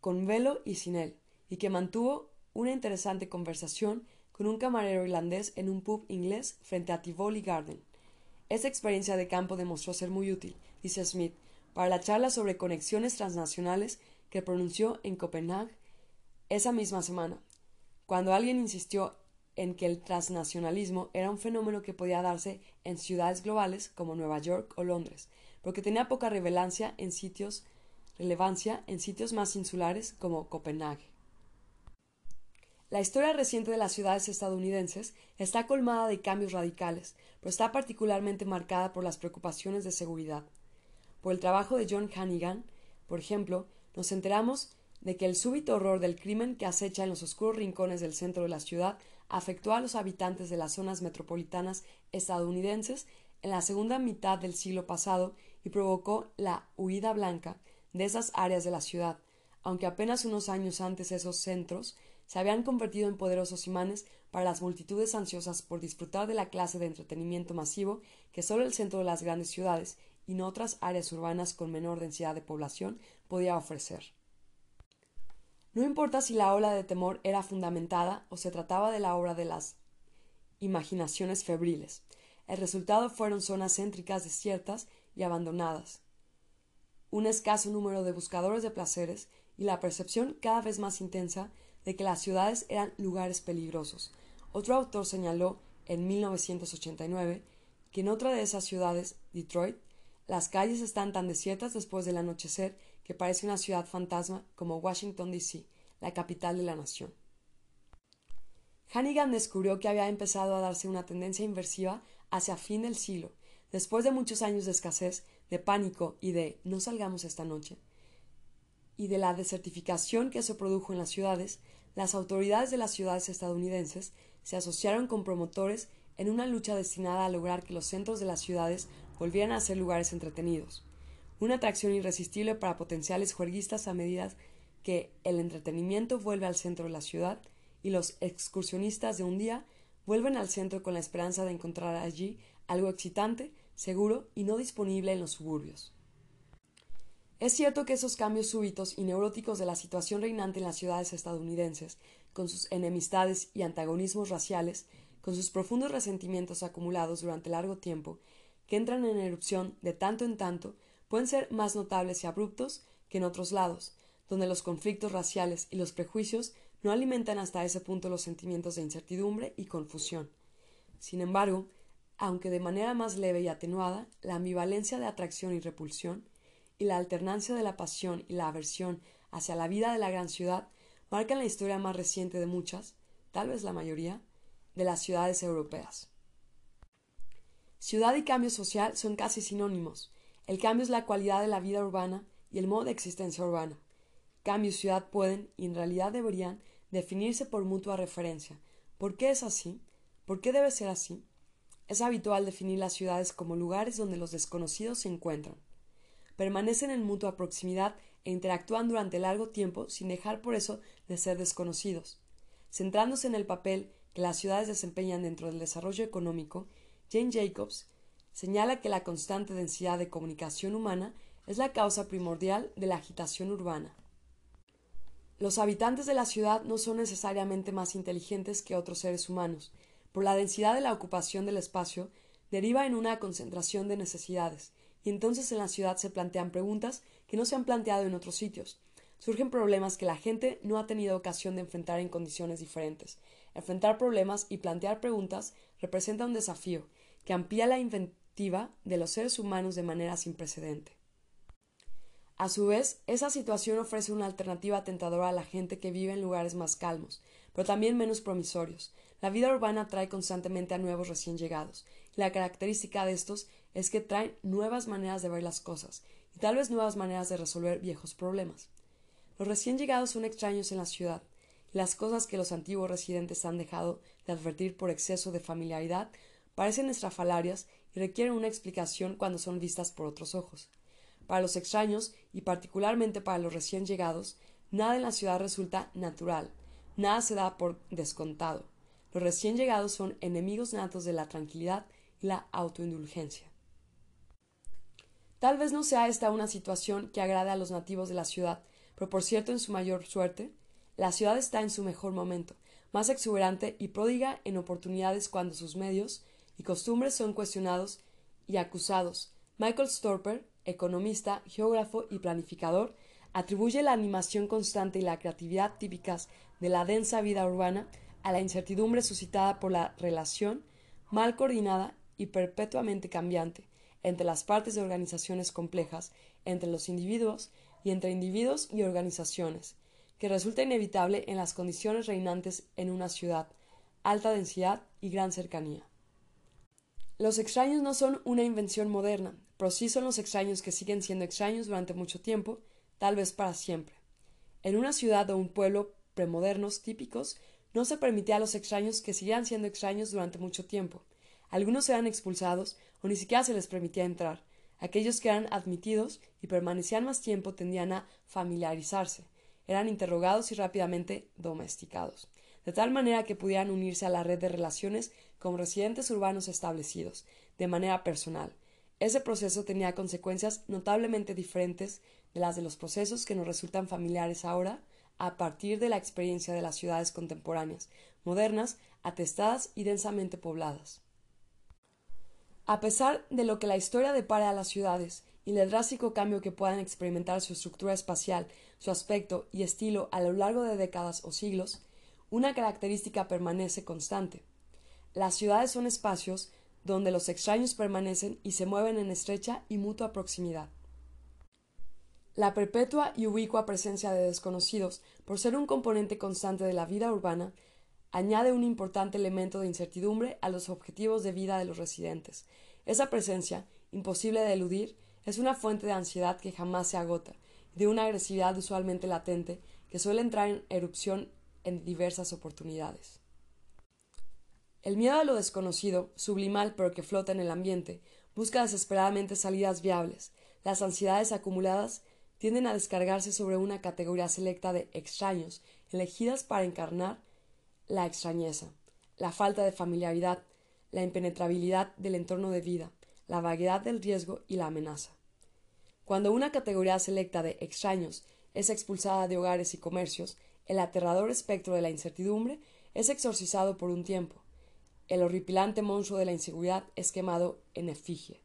con velo y sin él, y que mantuvo una interesante conversación con un camarero irlandés en un pub inglés frente a Tivoli Garden. Esta experiencia de campo demostró ser muy útil, dice Smith, para la charla sobre conexiones transnacionales que pronunció en Copenhague esa misma semana, cuando alguien insistió en que el transnacionalismo era un fenómeno que podía darse en ciudades globales como Nueva York o Londres, porque tenía poca relevancia en sitios, relevancia en sitios más insulares como Copenhague. La historia reciente de las ciudades estadounidenses está colmada de cambios radicales, pero está particularmente marcada por las preocupaciones de seguridad. Por el trabajo de John Hannigan, por ejemplo, nos enteramos de que el súbito horror del crimen que acecha en los oscuros rincones del centro de la ciudad afectó a los habitantes de las zonas metropolitanas estadounidenses en la segunda mitad del siglo pasado y provocó la huida blanca de esas áreas de la ciudad, aunque apenas unos años antes esos centros se habían convertido en poderosos imanes para las multitudes ansiosas por disfrutar de la clase de entretenimiento masivo que solo el centro de las grandes ciudades y no otras áreas urbanas con menor densidad de población podía ofrecer. No importa si la ola de temor era fundamentada o se trataba de la obra de las imaginaciones febriles. El resultado fueron zonas céntricas desiertas y abandonadas, un escaso número de buscadores de placeres y la percepción cada vez más intensa de que las ciudades eran lugares peligrosos. Otro autor señaló en 1989 que en otra de esas ciudades, Detroit, las calles están tan desiertas después del anochecer que parece una ciudad fantasma como Washington, D.C., la capital de la nación. Hannigan descubrió que había empezado a darse una tendencia inversiva hacia fin del siglo, después de muchos años de escasez, de pánico y de no salgamos esta noche, y de la desertificación que se produjo en las ciudades, las autoridades de las ciudades estadounidenses se asociaron con promotores en una lucha destinada a lograr que los centros de las ciudades volvieran a ser lugares entretenidos, una atracción irresistible para potenciales juerguistas a medida que el entretenimiento vuelve al centro de la ciudad y los excursionistas de un día vuelven al centro con la esperanza de encontrar allí algo excitante, seguro y no disponible en los suburbios. Es cierto que esos cambios súbitos y neuróticos de la situación reinante en las ciudades estadounidenses, con sus enemistades y antagonismos raciales, con sus profundos resentimientos acumulados durante largo tiempo, que entran en erupción de tanto en tanto, pueden ser más notables y abruptos que en otros lados, donde los conflictos raciales y los prejuicios no alimentan hasta ese punto los sentimientos de incertidumbre y confusión. Sin embargo, aunque de manera más leve y atenuada, la ambivalencia de atracción y repulsión, y la alternancia de la pasión y la aversión hacia la vida de la gran ciudad marcan la historia más reciente de muchas, tal vez la mayoría, de las ciudades europeas. Ciudad y cambio social son casi sinónimos. El cambio es la cualidad de la vida urbana y el modo de existencia urbana. Cambio y ciudad pueden, y en realidad deberían, definirse por mutua referencia. ¿Por qué es así? ¿Por qué debe ser así? Es habitual definir las ciudades como lugares donde los desconocidos se encuentran permanecen en mutua proximidad e interactúan durante largo tiempo sin dejar por eso de ser desconocidos. Centrándose en el papel que las ciudades desempeñan dentro del desarrollo económico, Jane Jacobs señala que la constante densidad de comunicación humana es la causa primordial de la agitación urbana. Los habitantes de la ciudad no son necesariamente más inteligentes que otros seres humanos, por la densidad de la ocupación del espacio deriva en una concentración de necesidades, y entonces en la ciudad se plantean preguntas que no se han planteado en otros sitios. Surgen problemas que la gente no ha tenido ocasión de enfrentar en condiciones diferentes. Enfrentar problemas y plantear preguntas representa un desafío que amplía la inventiva de los seres humanos de manera sin precedente. A su vez, esa situación ofrece una alternativa tentadora a la gente que vive en lugares más calmos, pero también menos promisorios. La vida urbana atrae constantemente a nuevos recién llegados, y la característica de estos es que traen nuevas maneras de ver las cosas y tal vez nuevas maneras de resolver viejos problemas. Los recién llegados son extraños en la ciudad, las cosas que los antiguos residentes han dejado de advertir por exceso de familiaridad parecen estrafalarias y requieren una explicación cuando son vistas por otros ojos. Para los extraños, y particularmente para los recién llegados, nada en la ciudad resulta natural, nada se da por descontado. Los recién llegados son enemigos natos de la tranquilidad y la autoindulgencia. Tal vez no sea esta una situación que agrade a los nativos de la ciudad, pero por cierto en su mayor suerte, la ciudad está en su mejor momento, más exuberante y pródiga en oportunidades cuando sus medios y costumbres son cuestionados y acusados. Michael Storper, economista, geógrafo y planificador, atribuye la animación constante y la creatividad típicas de la densa vida urbana a la incertidumbre suscitada por la relación mal coordinada y perpetuamente cambiante entre las partes de organizaciones complejas, entre los individuos y entre individuos y organizaciones, que resulta inevitable en las condiciones reinantes en una ciudad, alta densidad y gran cercanía. Los extraños no son una invención moderna, pero sí son los extraños que siguen siendo extraños durante mucho tiempo, tal vez para siempre. En una ciudad o un pueblo premodernos típicos, no se permitía a los extraños que siguieran siendo extraños durante mucho tiempo. Algunos eran expulsados o ni siquiera se les permitía entrar. Aquellos que eran admitidos y permanecían más tiempo tendían a familiarizarse, eran interrogados y rápidamente domesticados, de tal manera que pudieran unirse a la red de relaciones como residentes urbanos establecidos, de manera personal. Ese proceso tenía consecuencias notablemente diferentes de las de los procesos que nos resultan familiares ahora a partir de la experiencia de las ciudades contemporáneas, modernas, atestadas y densamente pobladas. A pesar de lo que la historia depara a las ciudades y el drástico cambio que puedan experimentar su estructura espacial, su aspecto y estilo a lo largo de décadas o siglos, una característica permanece constante. Las ciudades son espacios donde los extraños permanecen y se mueven en estrecha y mutua proximidad. La perpetua y ubicua presencia de desconocidos, por ser un componente constante de la vida urbana, añade un importante elemento de incertidumbre a los objetivos de vida de los residentes. Esa presencia, imposible de eludir, es una fuente de ansiedad que jamás se agota, de una agresividad usualmente latente que suele entrar en erupción en diversas oportunidades. El miedo a lo desconocido, sublimal pero que flota en el ambiente, busca desesperadamente salidas viables. Las ansiedades acumuladas tienden a descargarse sobre una categoría selecta de extraños, elegidas para encarnar la extrañeza, la falta de familiaridad, la impenetrabilidad del entorno de vida, la vaguedad del riesgo y la amenaza. Cuando una categoría selecta de extraños es expulsada de hogares y comercios, el aterrador espectro de la incertidumbre es exorcizado por un tiempo. El horripilante monstruo de la inseguridad es quemado en efigie.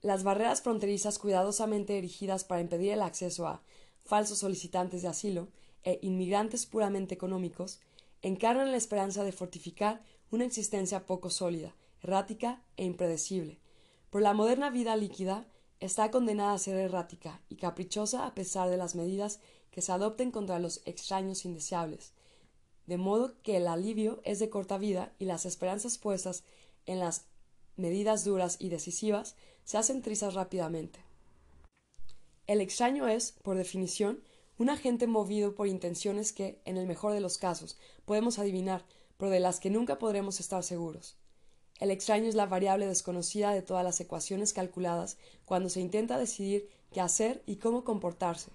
Las barreras fronterizas cuidadosamente erigidas para impedir el acceso a falsos solicitantes de asilo e inmigrantes puramente económicos encarnan la esperanza de fortificar una existencia poco sólida, errática e impredecible. Por la moderna vida líquida está condenada a ser errática y caprichosa a pesar de las medidas que se adopten contra los extraños indeseables, de modo que el alivio es de corta vida y las esperanzas puestas en las medidas duras y decisivas se hacen trizas rápidamente. El extraño es, por definición, un agente movido por intenciones que, en el mejor de los casos, podemos adivinar, pero de las que nunca podremos estar seguros. El extraño es la variable desconocida de todas las ecuaciones calculadas cuando se intenta decidir qué hacer y cómo comportarse,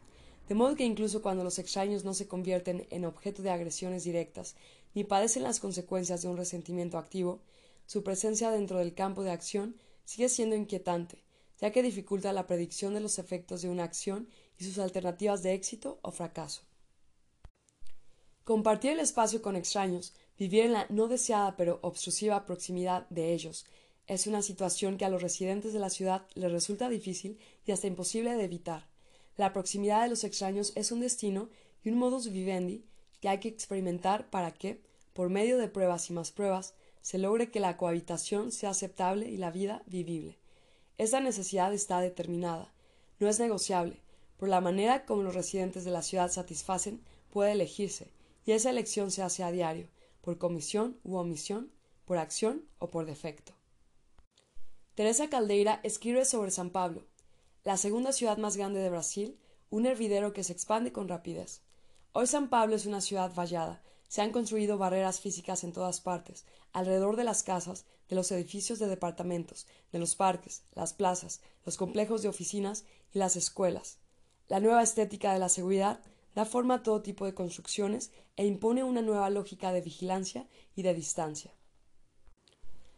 de modo que incluso cuando los extraños no se convierten en objeto de agresiones directas ni padecen las consecuencias de un resentimiento activo, su presencia dentro del campo de acción sigue siendo inquietante, ya que dificulta la predicción de los efectos de una acción y sus alternativas de éxito o fracaso. Compartir el espacio con extraños, vivir en la no deseada pero obstrusiva proximidad de ellos, es una situación que a los residentes de la ciudad les resulta difícil y hasta imposible de evitar. La proximidad de los extraños es un destino y un modus vivendi que hay que experimentar para que, por medio de pruebas y más pruebas, se logre que la cohabitación sea aceptable y la vida vivible. Esa necesidad está determinada, no es negociable, por la manera como los residentes de la ciudad satisfacen puede elegirse, y esa elección se hace a diario, por comisión u omisión, por acción o por defecto. Teresa Caldeira escribe sobre San Pablo, la segunda ciudad más grande de Brasil, un hervidero que se expande con rapidez. Hoy San Pablo es una ciudad vallada, se han construido barreras físicas en todas partes, alrededor de las casas, de los edificios de departamentos, de los parques, las plazas, los complejos de oficinas y las escuelas. La nueva estética de la seguridad da forma a todo tipo de construcciones e impone una nueva lógica de vigilancia y de distancia.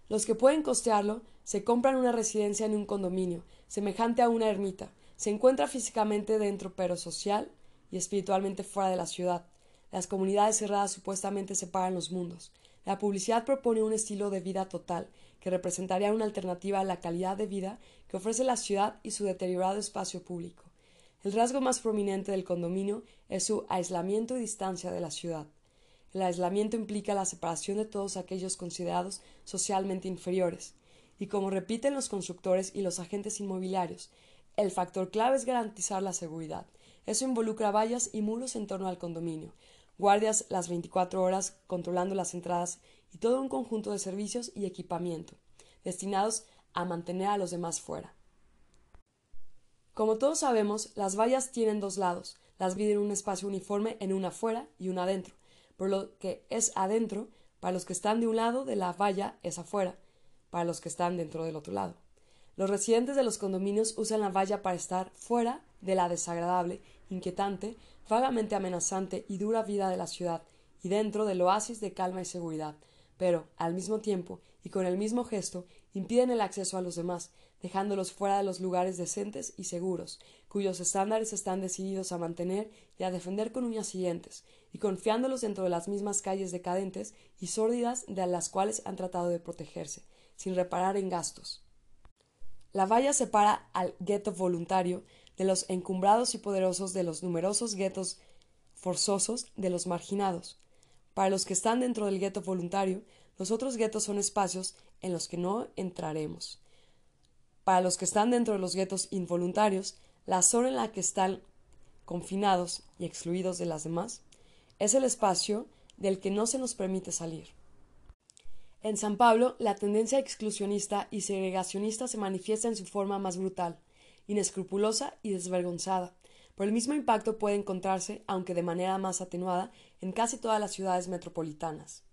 Los que pueden costearlo se compran una residencia en un condominio, semejante a una ermita, se encuentra físicamente dentro pero social y espiritualmente fuera de la ciudad. Las comunidades cerradas supuestamente separan los mundos. La publicidad propone un estilo de vida total, que representaría una alternativa a la calidad de vida que ofrece la ciudad y su deteriorado espacio público. El rasgo más prominente del condominio es su aislamiento y distancia de la ciudad. El aislamiento implica la separación de todos aquellos considerados socialmente inferiores, y como repiten los constructores y los agentes inmobiliarios, el factor clave es garantizar la seguridad. Eso involucra vallas y muros en torno al condominio, guardias las 24 horas controlando las entradas y todo un conjunto de servicios y equipamiento, destinados a mantener a los demás fuera. Como todos sabemos, las vallas tienen dos lados, las dividen un espacio uniforme en una afuera y una adentro, por lo que es adentro, para los que están de un lado de la valla es afuera, para los que están dentro del otro lado. Los residentes de los condominios usan la valla para estar fuera de la desagradable, inquietante, vagamente amenazante y dura vida de la ciudad, y dentro del oasis de calma y seguridad, pero, al mismo tiempo, y con el mismo gesto, impiden el acceso a los demás, dejándolos fuera de los lugares decentes y seguros, cuyos estándares están decididos a mantener y a defender con uñas y dientes, y confiándolos dentro de las mismas calles decadentes y sórdidas de las cuales han tratado de protegerse, sin reparar en gastos. La valla separa al gueto voluntario de los encumbrados y poderosos de los numerosos guetos forzosos de los marginados. Para los que están dentro del gueto voluntario, los otros guetos son espacios en los que no entraremos. Para los que están dentro de los guetos involuntarios, la zona en la que están confinados y excluidos de las demás es el espacio del que no se nos permite salir. En San Pablo, la tendencia exclusionista y segregacionista se manifiesta en su forma más brutal, inescrupulosa y desvergonzada. Por el mismo impacto puede encontrarse, aunque de manera más atenuada, en casi todas las ciudades metropolitanas.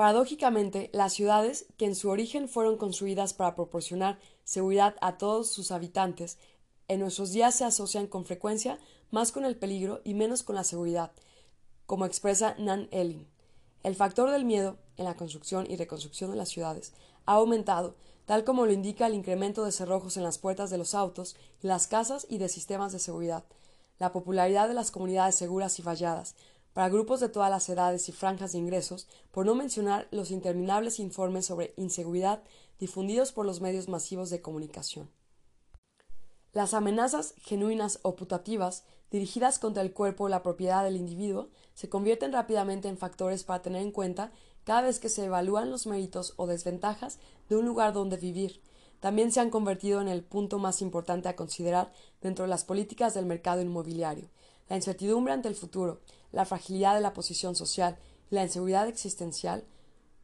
Paradójicamente, las ciudades, que en su origen fueron construidas para proporcionar seguridad a todos sus habitantes, en nuestros días se asocian con frecuencia más con el peligro y menos con la seguridad, como expresa Nan Elling. El factor del miedo en la construcción y reconstrucción de las ciudades ha aumentado, tal como lo indica el incremento de cerrojos en las puertas de los autos las casas y de sistemas de seguridad, la popularidad de las comunidades seguras y falladas, para grupos de todas las edades y franjas de ingresos, por no mencionar los interminables informes sobre inseguridad difundidos por los medios masivos de comunicación. Las amenazas genuinas o putativas dirigidas contra el cuerpo o la propiedad del individuo se convierten rápidamente en factores para tener en cuenta cada vez que se evalúan los méritos o desventajas de un lugar donde vivir. También se han convertido en el punto más importante a considerar dentro de las políticas del mercado inmobiliario. La incertidumbre ante el futuro, la fragilidad de la posición social y la inseguridad existencial,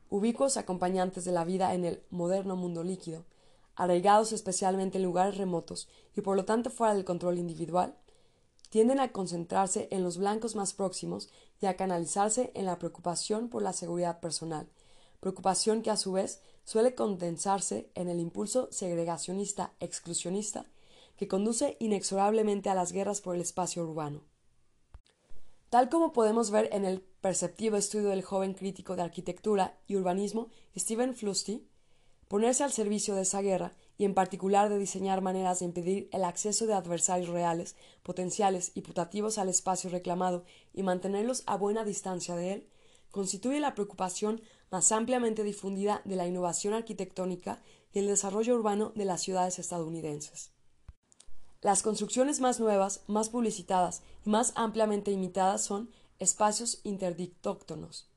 ubicuos acompañantes de la vida en el moderno mundo líquido, arraigados especialmente en lugares remotos y por lo tanto fuera del control individual, tienden a concentrarse en los blancos más próximos y a canalizarse en la preocupación por la seguridad personal, preocupación que a su vez suele condensarse en el impulso segregacionista exclusionista que conduce inexorablemente a las guerras por el espacio urbano. Tal como podemos ver en el perceptivo estudio del joven crítico de arquitectura y urbanismo Stephen Flusty, ponerse al servicio de esa guerra y en particular de diseñar maneras de impedir el acceso de adversarios reales, potenciales y putativos al espacio reclamado y mantenerlos a buena distancia de él, constituye la preocupación más ampliamente difundida de la innovación arquitectónica y el desarrollo urbano de las ciudades estadounidenses. Las construcciones más nuevas, más publicitadas y más ampliamente imitadas son espacios interdictóctonos.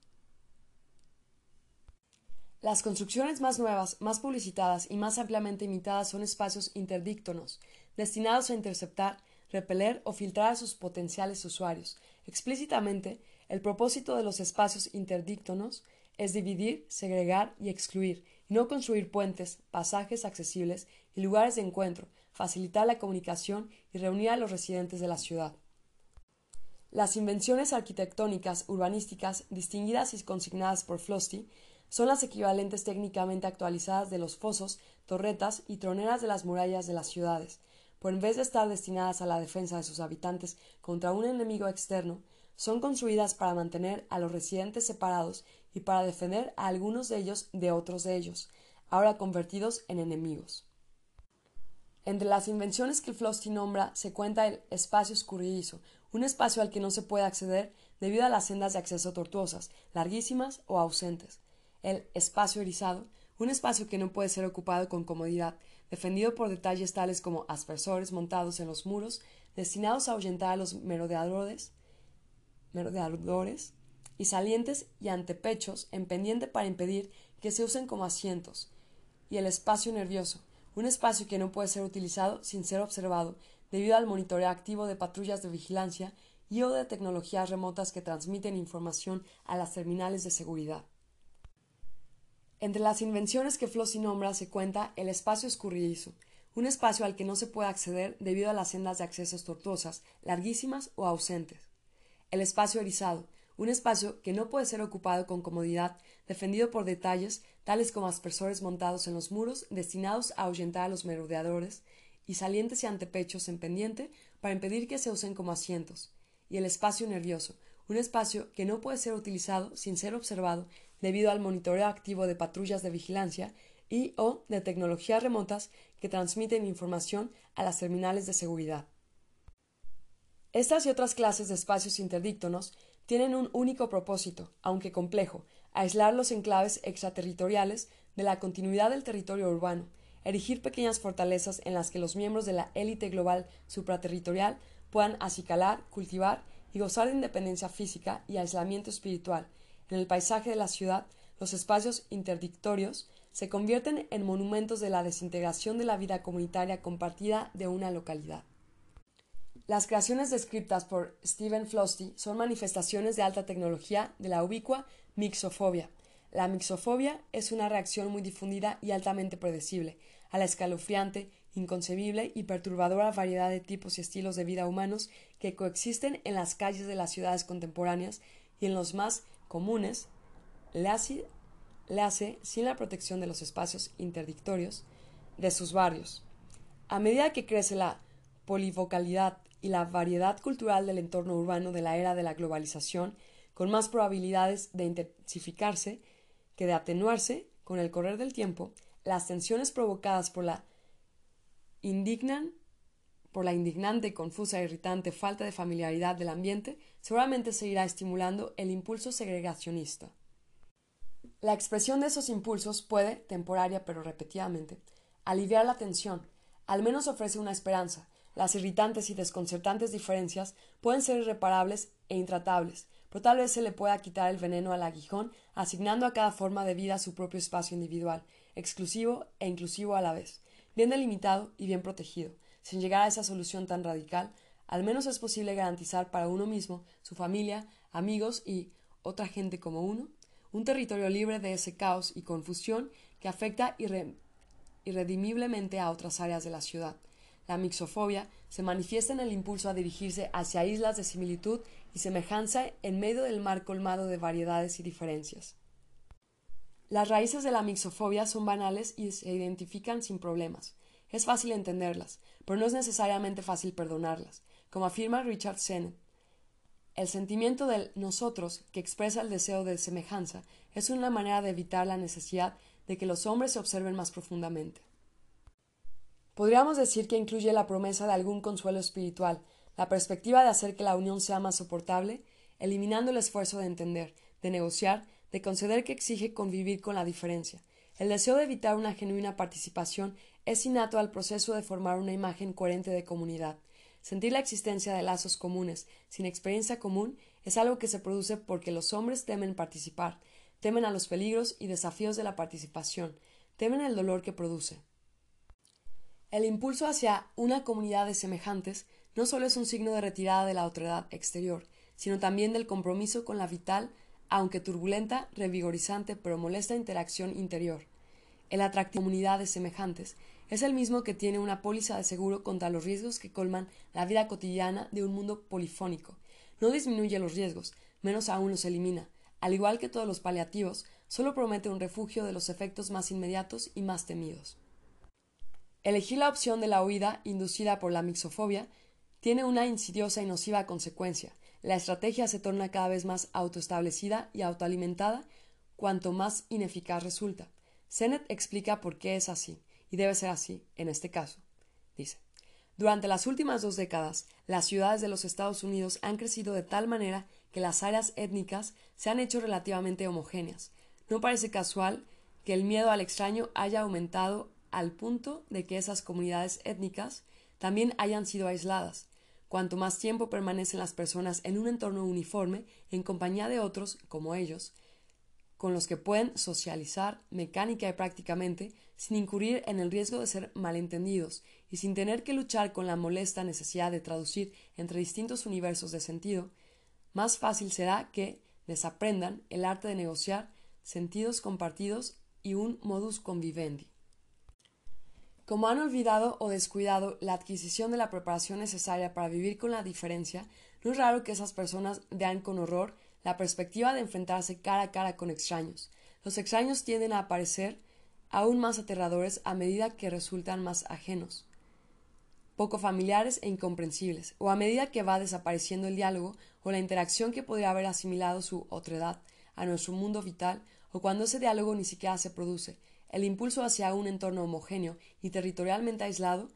Las construcciones más nuevas, más publicitadas y más ampliamente imitadas son espacios interdíctonos, destinados a interceptar, repeler o filtrar a sus potenciales usuarios. Explícitamente, el propósito de los espacios interdíctonos es dividir, segregar y excluir, y no construir puentes, pasajes accesibles y lugares de encuentro, facilitar la comunicación y reunir a los residentes de la ciudad. Las invenciones arquitectónicas urbanísticas distinguidas y consignadas por Flosty son las equivalentes técnicamente actualizadas de los fosos, torretas y troneras de las murallas de las ciudades, por en vez de estar destinadas a la defensa de sus habitantes contra un enemigo externo, son construidas para mantener a los residentes separados y para defender a algunos de ellos de otros de ellos, ahora convertidos en enemigos. Entre las invenciones que Flosty nombra se cuenta el espacio escurridizo, un espacio al que no se puede acceder debido a las sendas de acceso tortuosas, larguísimas o ausentes. El espacio erizado, un espacio que no puede ser ocupado con comodidad, defendido por detalles tales como aspersores montados en los muros, destinados a ahuyentar a los merodeadores, merodeadores y salientes y antepechos en pendiente para impedir que se usen como asientos. Y el espacio nervioso, un espacio que no puede ser utilizado sin ser observado debido al monitoreo activo de patrullas de vigilancia y o de tecnologías remotas que transmiten información a las terminales de seguridad. Entre las invenciones que Flossie nombra se cuenta el espacio escurridizo, un espacio al que no se puede acceder debido a las sendas de accesos tortuosas, larguísimas o ausentes. El espacio erizado, un espacio que no puede ser ocupado con comodidad, defendido por detalles tales como aspersores montados en los muros destinados a ahuyentar a los merodeadores, y salientes y antepechos en pendiente para impedir que se usen como asientos, y el espacio nervioso, un espacio que no puede ser utilizado sin ser observado debido al monitoreo activo de patrullas de vigilancia y o de tecnologías remotas que transmiten información a las terminales de seguridad. Estas y otras clases de espacios interdíctonos tienen un único propósito, aunque complejo, aislar los enclaves extraterritoriales de la continuidad del territorio urbano, erigir pequeñas fortalezas en las que los miembros de la élite global supraterritorial puedan acicalar, cultivar y gozar de independencia física y aislamiento espiritual. En el paisaje de la ciudad, los espacios interdictorios se convierten en monumentos de la desintegración de la vida comunitaria compartida de una localidad. Las creaciones descritas por Stephen Flosty son manifestaciones de alta tecnología de la ubicua mixofobia. La mixofobia es una reacción muy difundida y altamente predecible a la escalofriante, inconcebible y perturbadora variedad de tipos y estilos de vida humanos que coexisten en las calles de las ciudades contemporáneas y en los más comunes, le hace, sin la protección de los espacios interdictorios de sus barrios. A medida que crece la polivocalidad y la variedad cultural del entorno urbano de la era de la globalización, con más probabilidades de intensificarse que de atenuarse con el correr del tiempo, las tensiones provocadas por la indignan por la indignante, confusa e irritante falta de familiaridad del ambiente, seguramente seguirá estimulando el impulso segregacionista. La expresión de esos impulsos puede, temporaria pero repetidamente, aliviar la tensión, al menos ofrece una esperanza. Las irritantes y desconcertantes diferencias pueden ser irreparables e intratables, pero tal vez se le pueda quitar el veneno al aguijón asignando a cada forma de vida su propio espacio individual, exclusivo e inclusivo a la vez, bien delimitado y bien protegido. Sin llegar a esa solución tan radical, al menos es posible garantizar para uno mismo, su familia, amigos y otra gente como uno, un territorio libre de ese caos y confusión que afecta irredimiblemente a otras áreas de la ciudad. La mixofobia se manifiesta en el impulso a dirigirse hacia islas de similitud y semejanza en medio del mar colmado de variedades y diferencias. Las raíces de la mixofobia son banales y se identifican sin problemas. Es fácil entenderlas, pero no es necesariamente fácil perdonarlas, como afirma Richard Sennett. El sentimiento del nosotros, que expresa el deseo de semejanza, es una manera de evitar la necesidad de que los hombres se observen más profundamente. Podríamos decir que incluye la promesa de algún consuelo espiritual, la perspectiva de hacer que la unión sea más soportable, eliminando el esfuerzo de entender, de negociar, de conceder que exige convivir con la diferencia. El deseo de evitar una genuina participación es innato al proceso de formar una imagen coherente de comunidad. Sentir la existencia de lazos comunes sin experiencia común es algo que se produce porque los hombres temen participar, temen a los peligros y desafíos de la participación, temen el dolor que produce. El impulso hacia una comunidad de semejantes no solo es un signo de retirada de la otredad exterior, sino también del compromiso con la vital aunque turbulenta, revigorizante pero molesta interacción interior. El atractivo de comunidades semejantes es el mismo que tiene una póliza de seguro contra los riesgos que colman la vida cotidiana de un mundo polifónico. No disminuye los riesgos, menos aún los elimina. Al igual que todos los paliativos, solo promete un refugio de los efectos más inmediatos y más temidos. Elegir la opción de la huida inducida por la mixofobia tiene una insidiosa y nociva consecuencia, la estrategia se torna cada vez más autoestablecida y autoalimentada cuanto más ineficaz resulta. Sennett explica por qué es así, y debe ser así en este caso. Dice Durante las últimas dos décadas, las ciudades de los Estados Unidos han crecido de tal manera que las áreas étnicas se han hecho relativamente homogéneas. No parece casual que el miedo al extraño haya aumentado al punto de que esas comunidades étnicas también hayan sido aisladas, Cuanto más tiempo permanecen las personas en un entorno uniforme, en compañía de otros, como ellos, con los que pueden socializar mecánica y prácticamente, sin incurrir en el riesgo de ser malentendidos y sin tener que luchar con la molesta necesidad de traducir entre distintos universos de sentido, más fácil será que desaprendan el arte de negociar sentidos compartidos y un modus convivendi. Como han olvidado o descuidado la adquisición de la preparación necesaria para vivir con la diferencia, no es raro que esas personas vean con horror la perspectiva de enfrentarse cara a cara con extraños. Los extraños tienden a aparecer aún más aterradores a medida que resultan más ajenos, poco familiares e incomprensibles, o a medida que va desapareciendo el diálogo o la interacción que podría haber asimilado su otredad a nuestro mundo vital, o cuando ese diálogo ni siquiera se produce, el impulso hacia un entorno homogéneo y territorialmente aislado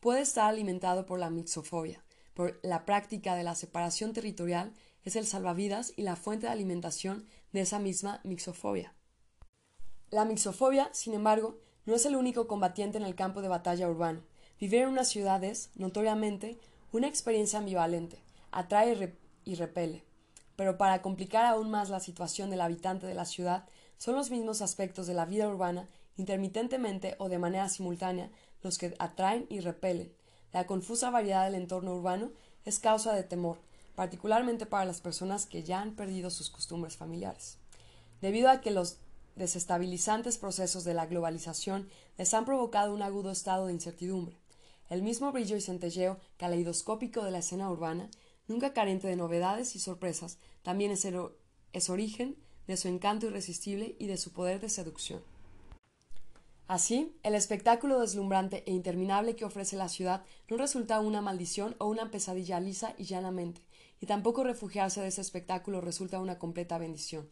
puede estar alimentado por la mixofobia, por la práctica de la separación territorial, es el salvavidas y la fuente de alimentación de esa misma mixofobia. La mixofobia, sin embargo, no es el único combatiente en el campo de batalla urbano. Vivir en una ciudad es, notoriamente, una experiencia ambivalente, atrae y repele. Pero para complicar aún más la situación del habitante de la ciudad, son los mismos aspectos de la vida urbana, intermitentemente o de manera simultánea, los que atraen y repelen. La confusa variedad del entorno urbano es causa de temor, particularmente para las personas que ya han perdido sus costumbres familiares. Debido a que los desestabilizantes procesos de la globalización les han provocado un agudo estado de incertidumbre. El mismo brillo y centelleo caleidoscópico de la escena urbana, nunca carente de novedades y sorpresas, también es, es origen de su encanto irresistible y de su poder de seducción. Así, el espectáculo deslumbrante e interminable que ofrece la ciudad no resulta una maldición o una pesadilla lisa y llanamente, y tampoco refugiarse de ese espectáculo resulta una completa bendición.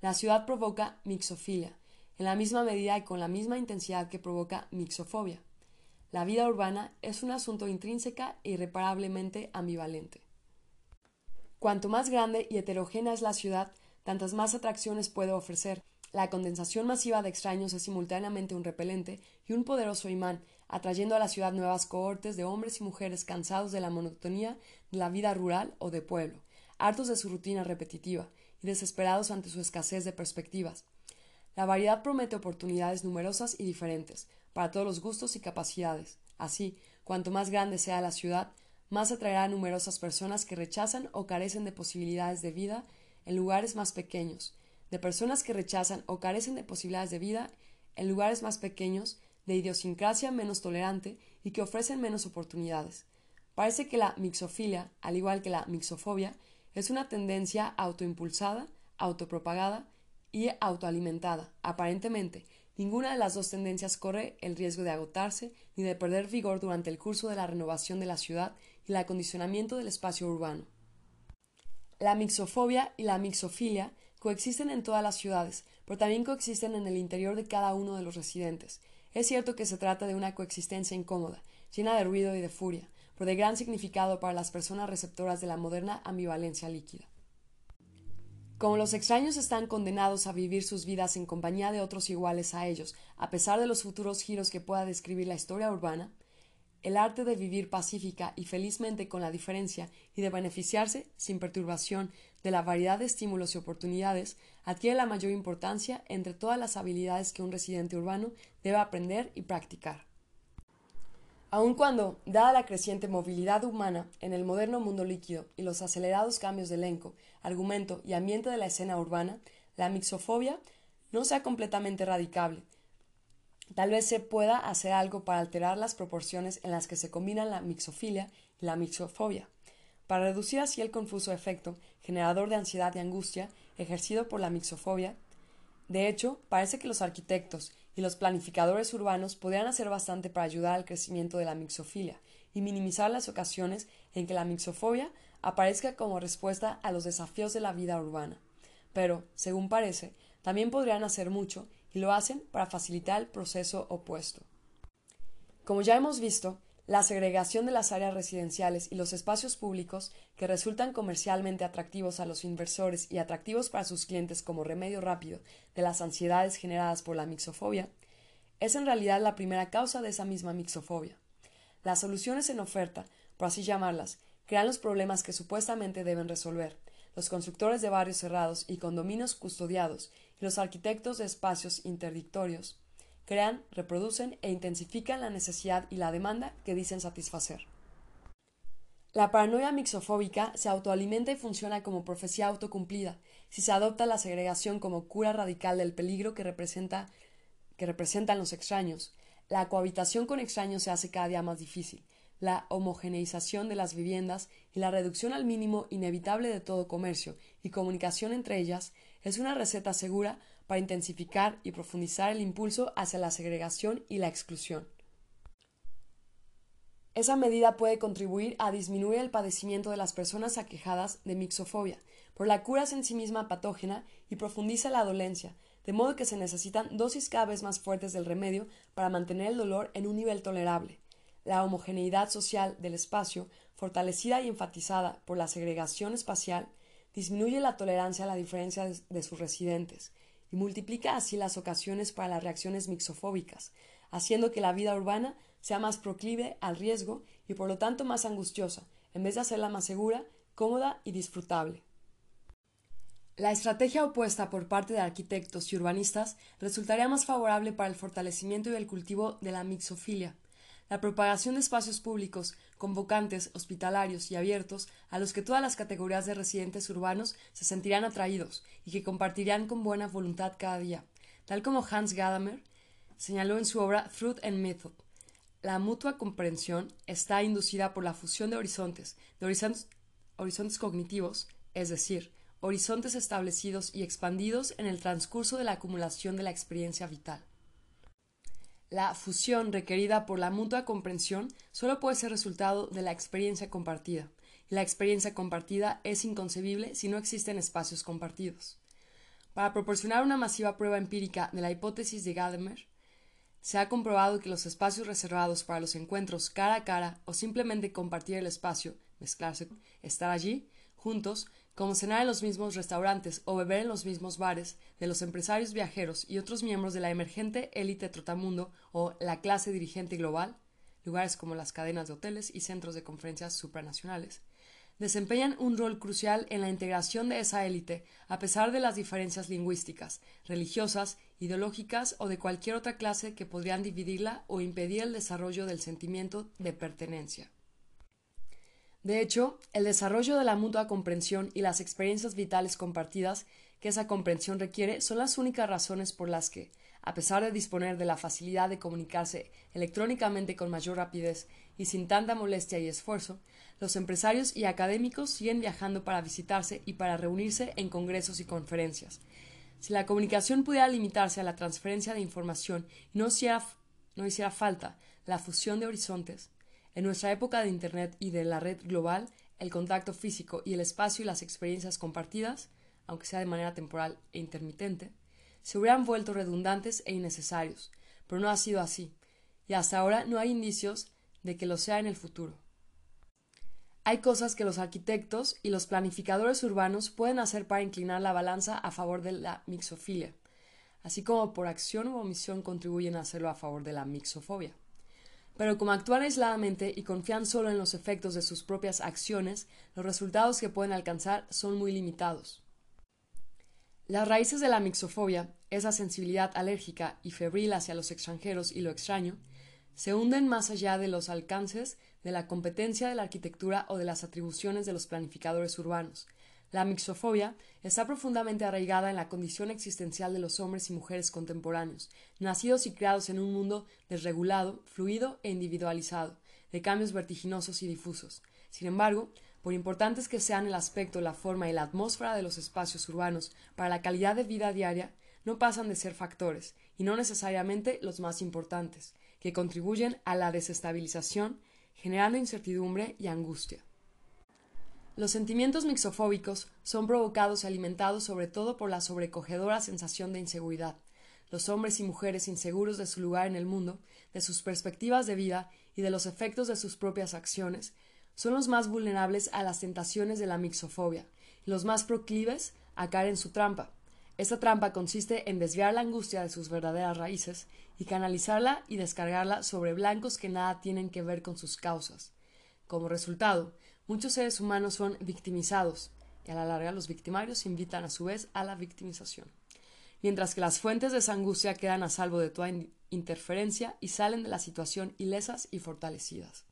La ciudad provoca mixofilia, en la misma medida y con la misma intensidad que provoca mixofobia. La vida urbana es un asunto intrínseca e irreparablemente ambivalente. Cuanto más grande y heterogénea es la ciudad, tantas más atracciones puede ofrecer, la condensación masiva de extraños es simultáneamente un repelente y un poderoso imán, atrayendo a la ciudad nuevas cohortes de hombres y mujeres cansados de la monotonía de la vida rural o de pueblo, hartos de su rutina repetitiva y desesperados ante su escasez de perspectivas. La variedad promete oportunidades numerosas y diferentes, para todos los gustos y capacidades. Así, cuanto más grande sea la ciudad, más atraerá a numerosas personas que rechazan o carecen de posibilidades de vida en lugares más pequeños, de personas que rechazan o carecen de posibilidades de vida en lugares más pequeños, de idiosincrasia menos tolerante y que ofrecen menos oportunidades. Parece que la mixofilia, al igual que la mixofobia, es una tendencia autoimpulsada, autopropagada y autoalimentada. Aparentemente, ninguna de las dos tendencias corre el riesgo de agotarse ni de perder vigor durante el curso de la renovación de la ciudad y el acondicionamiento del espacio urbano. La mixofobia y la mixofilia Coexisten en todas las ciudades, pero también coexisten en el interior de cada uno de los residentes. Es cierto que se trata de una coexistencia incómoda, llena de ruido y de furia, pero de gran significado para las personas receptoras de la moderna ambivalencia líquida. Como los extraños están condenados a vivir sus vidas en compañía de otros iguales a ellos, a pesar de los futuros giros que pueda describir la historia urbana, el arte de vivir pacífica y felizmente con la diferencia y de beneficiarse, sin perturbación, de la variedad de estímulos y oportunidades, adquiere la mayor importancia entre todas las habilidades que un residente urbano debe aprender y practicar. Aun cuando, dada la creciente movilidad humana en el moderno mundo líquido y los acelerados cambios de elenco, argumento y ambiente de la escena urbana, la mixofobia no sea completamente radicable, Tal vez se pueda hacer algo para alterar las proporciones en las que se combinan la mixofilia y la mixofobia, para reducir así el confuso efecto generador de ansiedad y angustia ejercido por la mixofobia. De hecho, parece que los arquitectos y los planificadores urbanos podrían hacer bastante para ayudar al crecimiento de la mixofilia y minimizar las ocasiones en que la mixofobia aparezca como respuesta a los desafíos de la vida urbana. Pero, según parece, también podrían hacer mucho lo hacen para facilitar el proceso opuesto. Como ya hemos visto, la segregación de las áreas residenciales y los espacios públicos que resultan comercialmente atractivos a los inversores y atractivos para sus clientes como remedio rápido de las ansiedades generadas por la mixofobia, es en realidad la primera causa de esa misma mixofobia. Las soluciones en oferta, por así llamarlas, crean los problemas que supuestamente deben resolver. Los constructores de barrios cerrados y condominios custodiados los arquitectos de espacios interdictorios crean, reproducen e intensifican la necesidad y la demanda que dicen satisfacer. La paranoia mixofóbica se autoalimenta y funciona como profecía autocumplida si se adopta la segregación como cura radical del peligro que, representa, que representan los extraños. La cohabitación con extraños se hace cada día más difícil. La homogeneización de las viviendas y la reducción al mínimo inevitable de todo comercio y comunicación entre ellas es una receta segura para intensificar y profundizar el impulso hacia la segregación y la exclusión. Esa medida puede contribuir a disminuir el padecimiento de las personas aquejadas de mixofobia, por la cura es en sí misma patógena y profundiza la dolencia, de modo que se necesitan dosis cada vez más fuertes del remedio para mantener el dolor en un nivel tolerable. La homogeneidad social del espacio, fortalecida y enfatizada por la segregación espacial, disminuye la tolerancia a la diferencia de sus residentes y multiplica así las ocasiones para las reacciones mixofóbicas, haciendo que la vida urbana sea más proclive al riesgo y por lo tanto más angustiosa, en vez de hacerla más segura, cómoda y disfrutable. La estrategia opuesta por parte de arquitectos y urbanistas resultaría más favorable para el fortalecimiento y el cultivo de la mixofilia, la propagación de espacios públicos, convocantes, hospitalarios y abiertos, a los que todas las categorías de residentes urbanos se sentirán atraídos y que compartirían con buena voluntad cada día, tal como Hans Gadamer señaló en su obra Truth and Method. La mutua comprensión está inducida por la fusión de horizontes, de horizontes, horizontes cognitivos, es decir, horizontes establecidos y expandidos en el transcurso de la acumulación de la experiencia vital. La fusión requerida por la mutua comprensión solo puede ser resultado de la experiencia compartida, y la experiencia compartida es inconcebible si no existen espacios compartidos. Para proporcionar una masiva prueba empírica de la hipótesis de Gadamer, se ha comprobado que los espacios reservados para los encuentros cara a cara o simplemente compartir el espacio, mezclarse, estar allí, juntos, como cenar en los mismos restaurantes o beber en los mismos bares de los empresarios viajeros y otros miembros de la emergente élite trotamundo o la clase dirigente global, lugares como las cadenas de hoteles y centros de conferencias supranacionales, desempeñan un rol crucial en la integración de esa élite a pesar de las diferencias lingüísticas, religiosas, ideológicas o de cualquier otra clase que podrían dividirla o impedir el desarrollo del sentimiento de pertenencia. De hecho, el desarrollo de la mutua comprensión y las experiencias vitales compartidas que esa comprensión requiere son las únicas razones por las que, a pesar de disponer de la facilidad de comunicarse electrónicamente con mayor rapidez y sin tanta molestia y esfuerzo, los empresarios y académicos siguen viajando para visitarse y para reunirse en congresos y conferencias. Si la comunicación pudiera limitarse a la transferencia de información y no hiciera, no hiciera falta la fusión de horizontes, en nuestra época de Internet y de la red global, el contacto físico y el espacio y las experiencias compartidas, aunque sea de manera temporal e intermitente, se hubieran vuelto redundantes e innecesarios, pero no ha sido así, y hasta ahora no hay indicios de que lo sea en el futuro. Hay cosas que los arquitectos y los planificadores urbanos pueden hacer para inclinar la balanza a favor de la mixofilia, así como por acción u omisión contribuyen a hacerlo a favor de la mixofobia pero como actúan aisladamente y confían solo en los efectos de sus propias acciones, los resultados que pueden alcanzar son muy limitados. Las raíces de la mixofobia, esa sensibilidad alérgica y febril hacia los extranjeros y lo extraño, se hunden más allá de los alcances de la competencia de la arquitectura o de las atribuciones de los planificadores urbanos, la mixofobia está profundamente arraigada en la condición existencial de los hombres y mujeres contemporáneos, nacidos y creados en un mundo desregulado, fluido e individualizado, de cambios vertiginosos y difusos. Sin embargo, por importantes que sean el aspecto, la forma y la atmósfera de los espacios urbanos para la calidad de vida diaria, no pasan de ser factores, y no necesariamente los más importantes, que contribuyen a la desestabilización, generando incertidumbre y angustia. Los sentimientos mixofóbicos son provocados y alimentados sobre todo por la sobrecogedora sensación de inseguridad. Los hombres y mujeres inseguros de su lugar en el mundo, de sus perspectivas de vida y de los efectos de sus propias acciones, son los más vulnerables a las tentaciones de la mixofobia y los más proclives a caer en su trampa. Esta trampa consiste en desviar la angustia de sus verdaderas raíces y canalizarla y descargarla sobre blancos que nada tienen que ver con sus causas. Como resultado, Muchos seres humanos son victimizados y a la larga los victimarios invitan a su vez a la victimización, mientras que las fuentes de esa quedan a salvo de toda interferencia y salen de la situación ilesas y fortalecidas.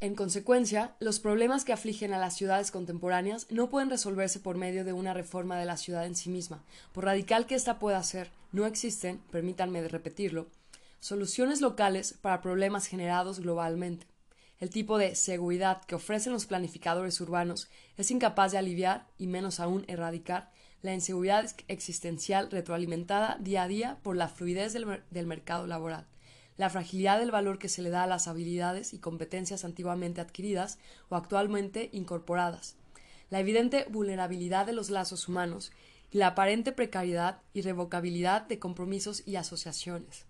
En consecuencia, los problemas que afligen a las ciudades contemporáneas no pueden resolverse por medio de una reforma de la ciudad en sí misma. Por radical que ésta pueda ser, no existen, permítanme repetirlo, soluciones locales para problemas generados globalmente. El tipo de seguridad que ofrecen los planificadores urbanos es incapaz de aliviar, y menos aún erradicar, la inseguridad existencial retroalimentada día a día por la fluidez del, del, mercado laboral, la fragilidad del valor que se le da a las habilidades y competencias antiguamente adquiridas o actualmente incorporadas, la evidente vulnerabilidad de los lazos humanos y la aparente precariedad y revocabilidad de compromisos y asociaciones.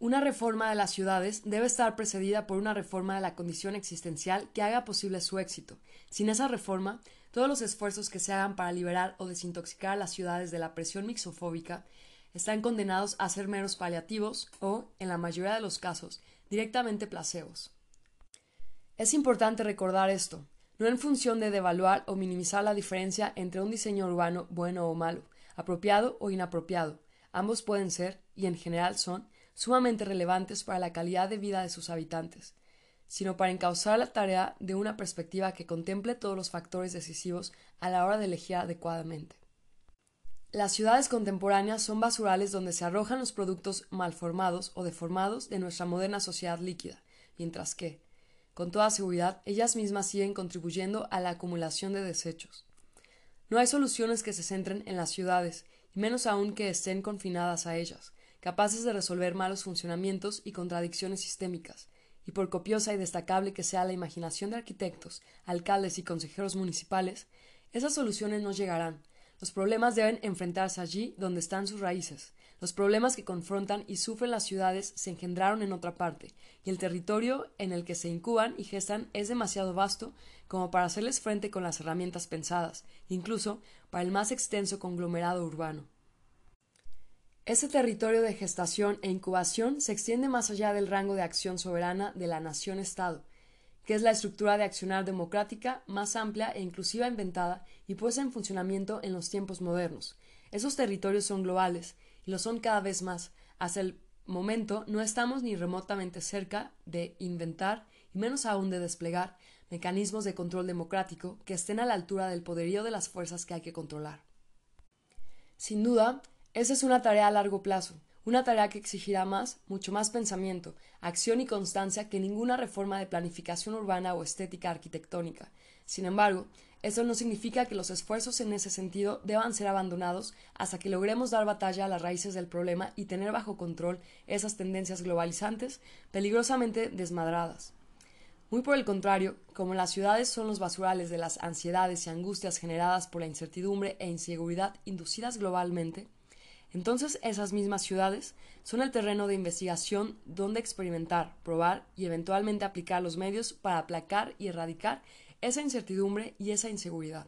Una reforma de las ciudades debe estar precedida por una reforma de la condición existencial que haga posible su éxito. Sin esa reforma, todos los esfuerzos que se hagan para liberar o desintoxicar a las ciudades de la presión mixofóbica están condenados a ser meros paliativos o, en la mayoría de los casos, directamente placebos. Es importante recordar esto, no en función de devaluar o minimizar la diferencia entre un diseño urbano bueno o malo, apropiado o inapropiado. Ambos pueden ser, y en general son, sumamente relevantes para la calidad de vida de sus habitantes, sino para encauzar la tarea de una perspectiva que contemple todos los factores decisivos a la hora de elegir adecuadamente. Las ciudades contemporáneas son basurales donde se arrojan los productos malformados o deformados de nuestra moderna sociedad líquida, mientras que, con toda seguridad, ellas mismas siguen contribuyendo a la acumulación de desechos. No hay soluciones que se centren en las ciudades, y menos aún que estén confinadas a ellas, capaces de resolver malos funcionamientos y contradicciones sistémicas, y por copiosa y destacable que sea la imaginación de arquitectos, alcaldes y consejeros municipales, esas soluciones no llegarán, los problemas deben enfrentarse allí donde están sus raíces. Los problemas que confrontan y sufren las ciudades se engendraron en otra parte, y el territorio en el que se incuban y gestan es demasiado vasto como para hacerles frente con las herramientas pensadas, incluso para el más extenso conglomerado urbano. Ese territorio de gestación e incubación se extiende más allá del rango de acción soberana de la nación-estado, que es la estructura de accionar democrática más amplia e inclusiva inventada y puesta en funcionamiento en los tiempos modernos. Esos territorios son globales, y lo son cada vez más. Hasta el momento no estamos ni remotamente cerca de inventar, y menos aún de desplegar, mecanismos de control democrático que estén a la altura del poderío de las fuerzas que hay que controlar. Sin duda, esa es una tarea a largo plazo, una tarea que exigirá más, mucho más pensamiento, acción y constancia que ninguna reforma de planificación urbana o estética arquitectónica. Sin embargo, eso no significa que los esfuerzos en ese sentido deban ser abandonados hasta que logremos dar batalla a las raíces del problema y tener bajo control esas tendencias globalizantes peligrosamente desmadradas. Muy por el contrario, como las ciudades son los basurales de las ansiedades y angustias generadas por la incertidumbre e inseguridad inducidas globalmente, entonces esas mismas ciudades son el terreno de investigación donde experimentar, probar y eventualmente aplicar los medios para aplacar y erradicar esa incertidumbre y esa inseguridad.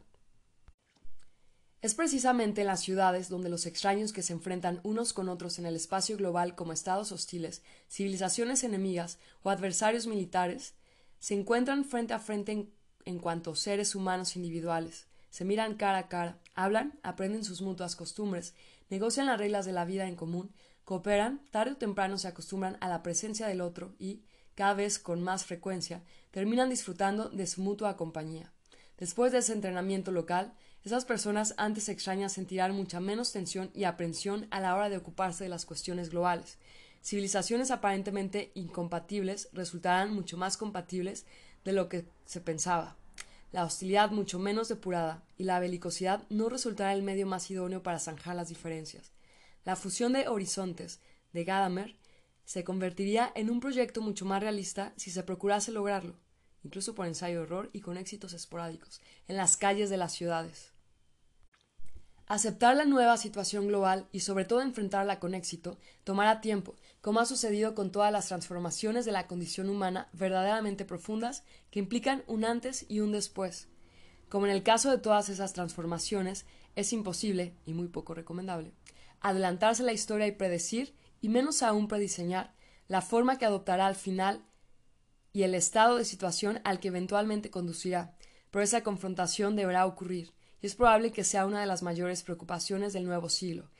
Es precisamente en las ciudades donde los extraños que se enfrentan unos con otros en el espacio global como estados hostiles, civilizaciones enemigas o adversarios militares, se encuentran frente a frente en, cuanto seres humanos individuales, se miran cara a cara, hablan, aprenden sus mutuas costumbres negocian las reglas de la vida en común, cooperan, tarde o temprano se acostumbran a la presencia del otro y, cada vez con más frecuencia, terminan disfrutando de su mutua compañía. Después de ese entrenamiento local, esas personas antes extrañas sentirán mucha menos tensión y aprensión a la hora de ocuparse de las cuestiones globales. Civilizaciones aparentemente incompatibles resultarán mucho más compatibles de lo que se pensaba la hostilidad mucho menos depurada y la belicosidad no resultará el medio más idóneo para zanjar las diferencias. La fusión de horizontes de Gadamer se convertiría en un proyecto mucho más realista si se procurase lograrlo, incluso por ensayo-error y con éxitos esporádicos, en las calles de las ciudades. Aceptar la nueva situación global y sobre todo enfrentarla con éxito tomará tiempo, como ha sucedido con todas las transformaciones de la condición humana verdaderamente profundas que implican un antes y un después. Como en el caso de todas esas transformaciones, es imposible, y muy poco recomendable, adelantarse la historia y predecir, y menos aún prediseñar, la forma que adoptará al final y el estado de situación al que eventualmente conducirá, pero esa confrontación deberá ocurrir, y es probable que sea una de las mayores preocupaciones del nuevo siglo,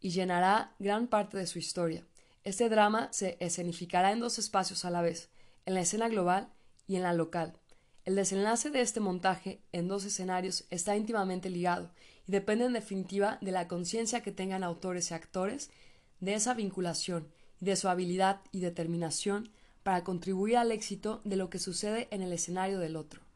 y llenará gran parte de su historia. Este drama se escenificará en dos espacios a la vez, en la escena global y en la local. El desenlace de este montaje en dos escenarios está íntimamente ligado y depende en definitiva de la conciencia que tengan autores y actores de esa vinculación y de su habilidad y determinación para contribuir al éxito de lo que sucede en el escenario del otro.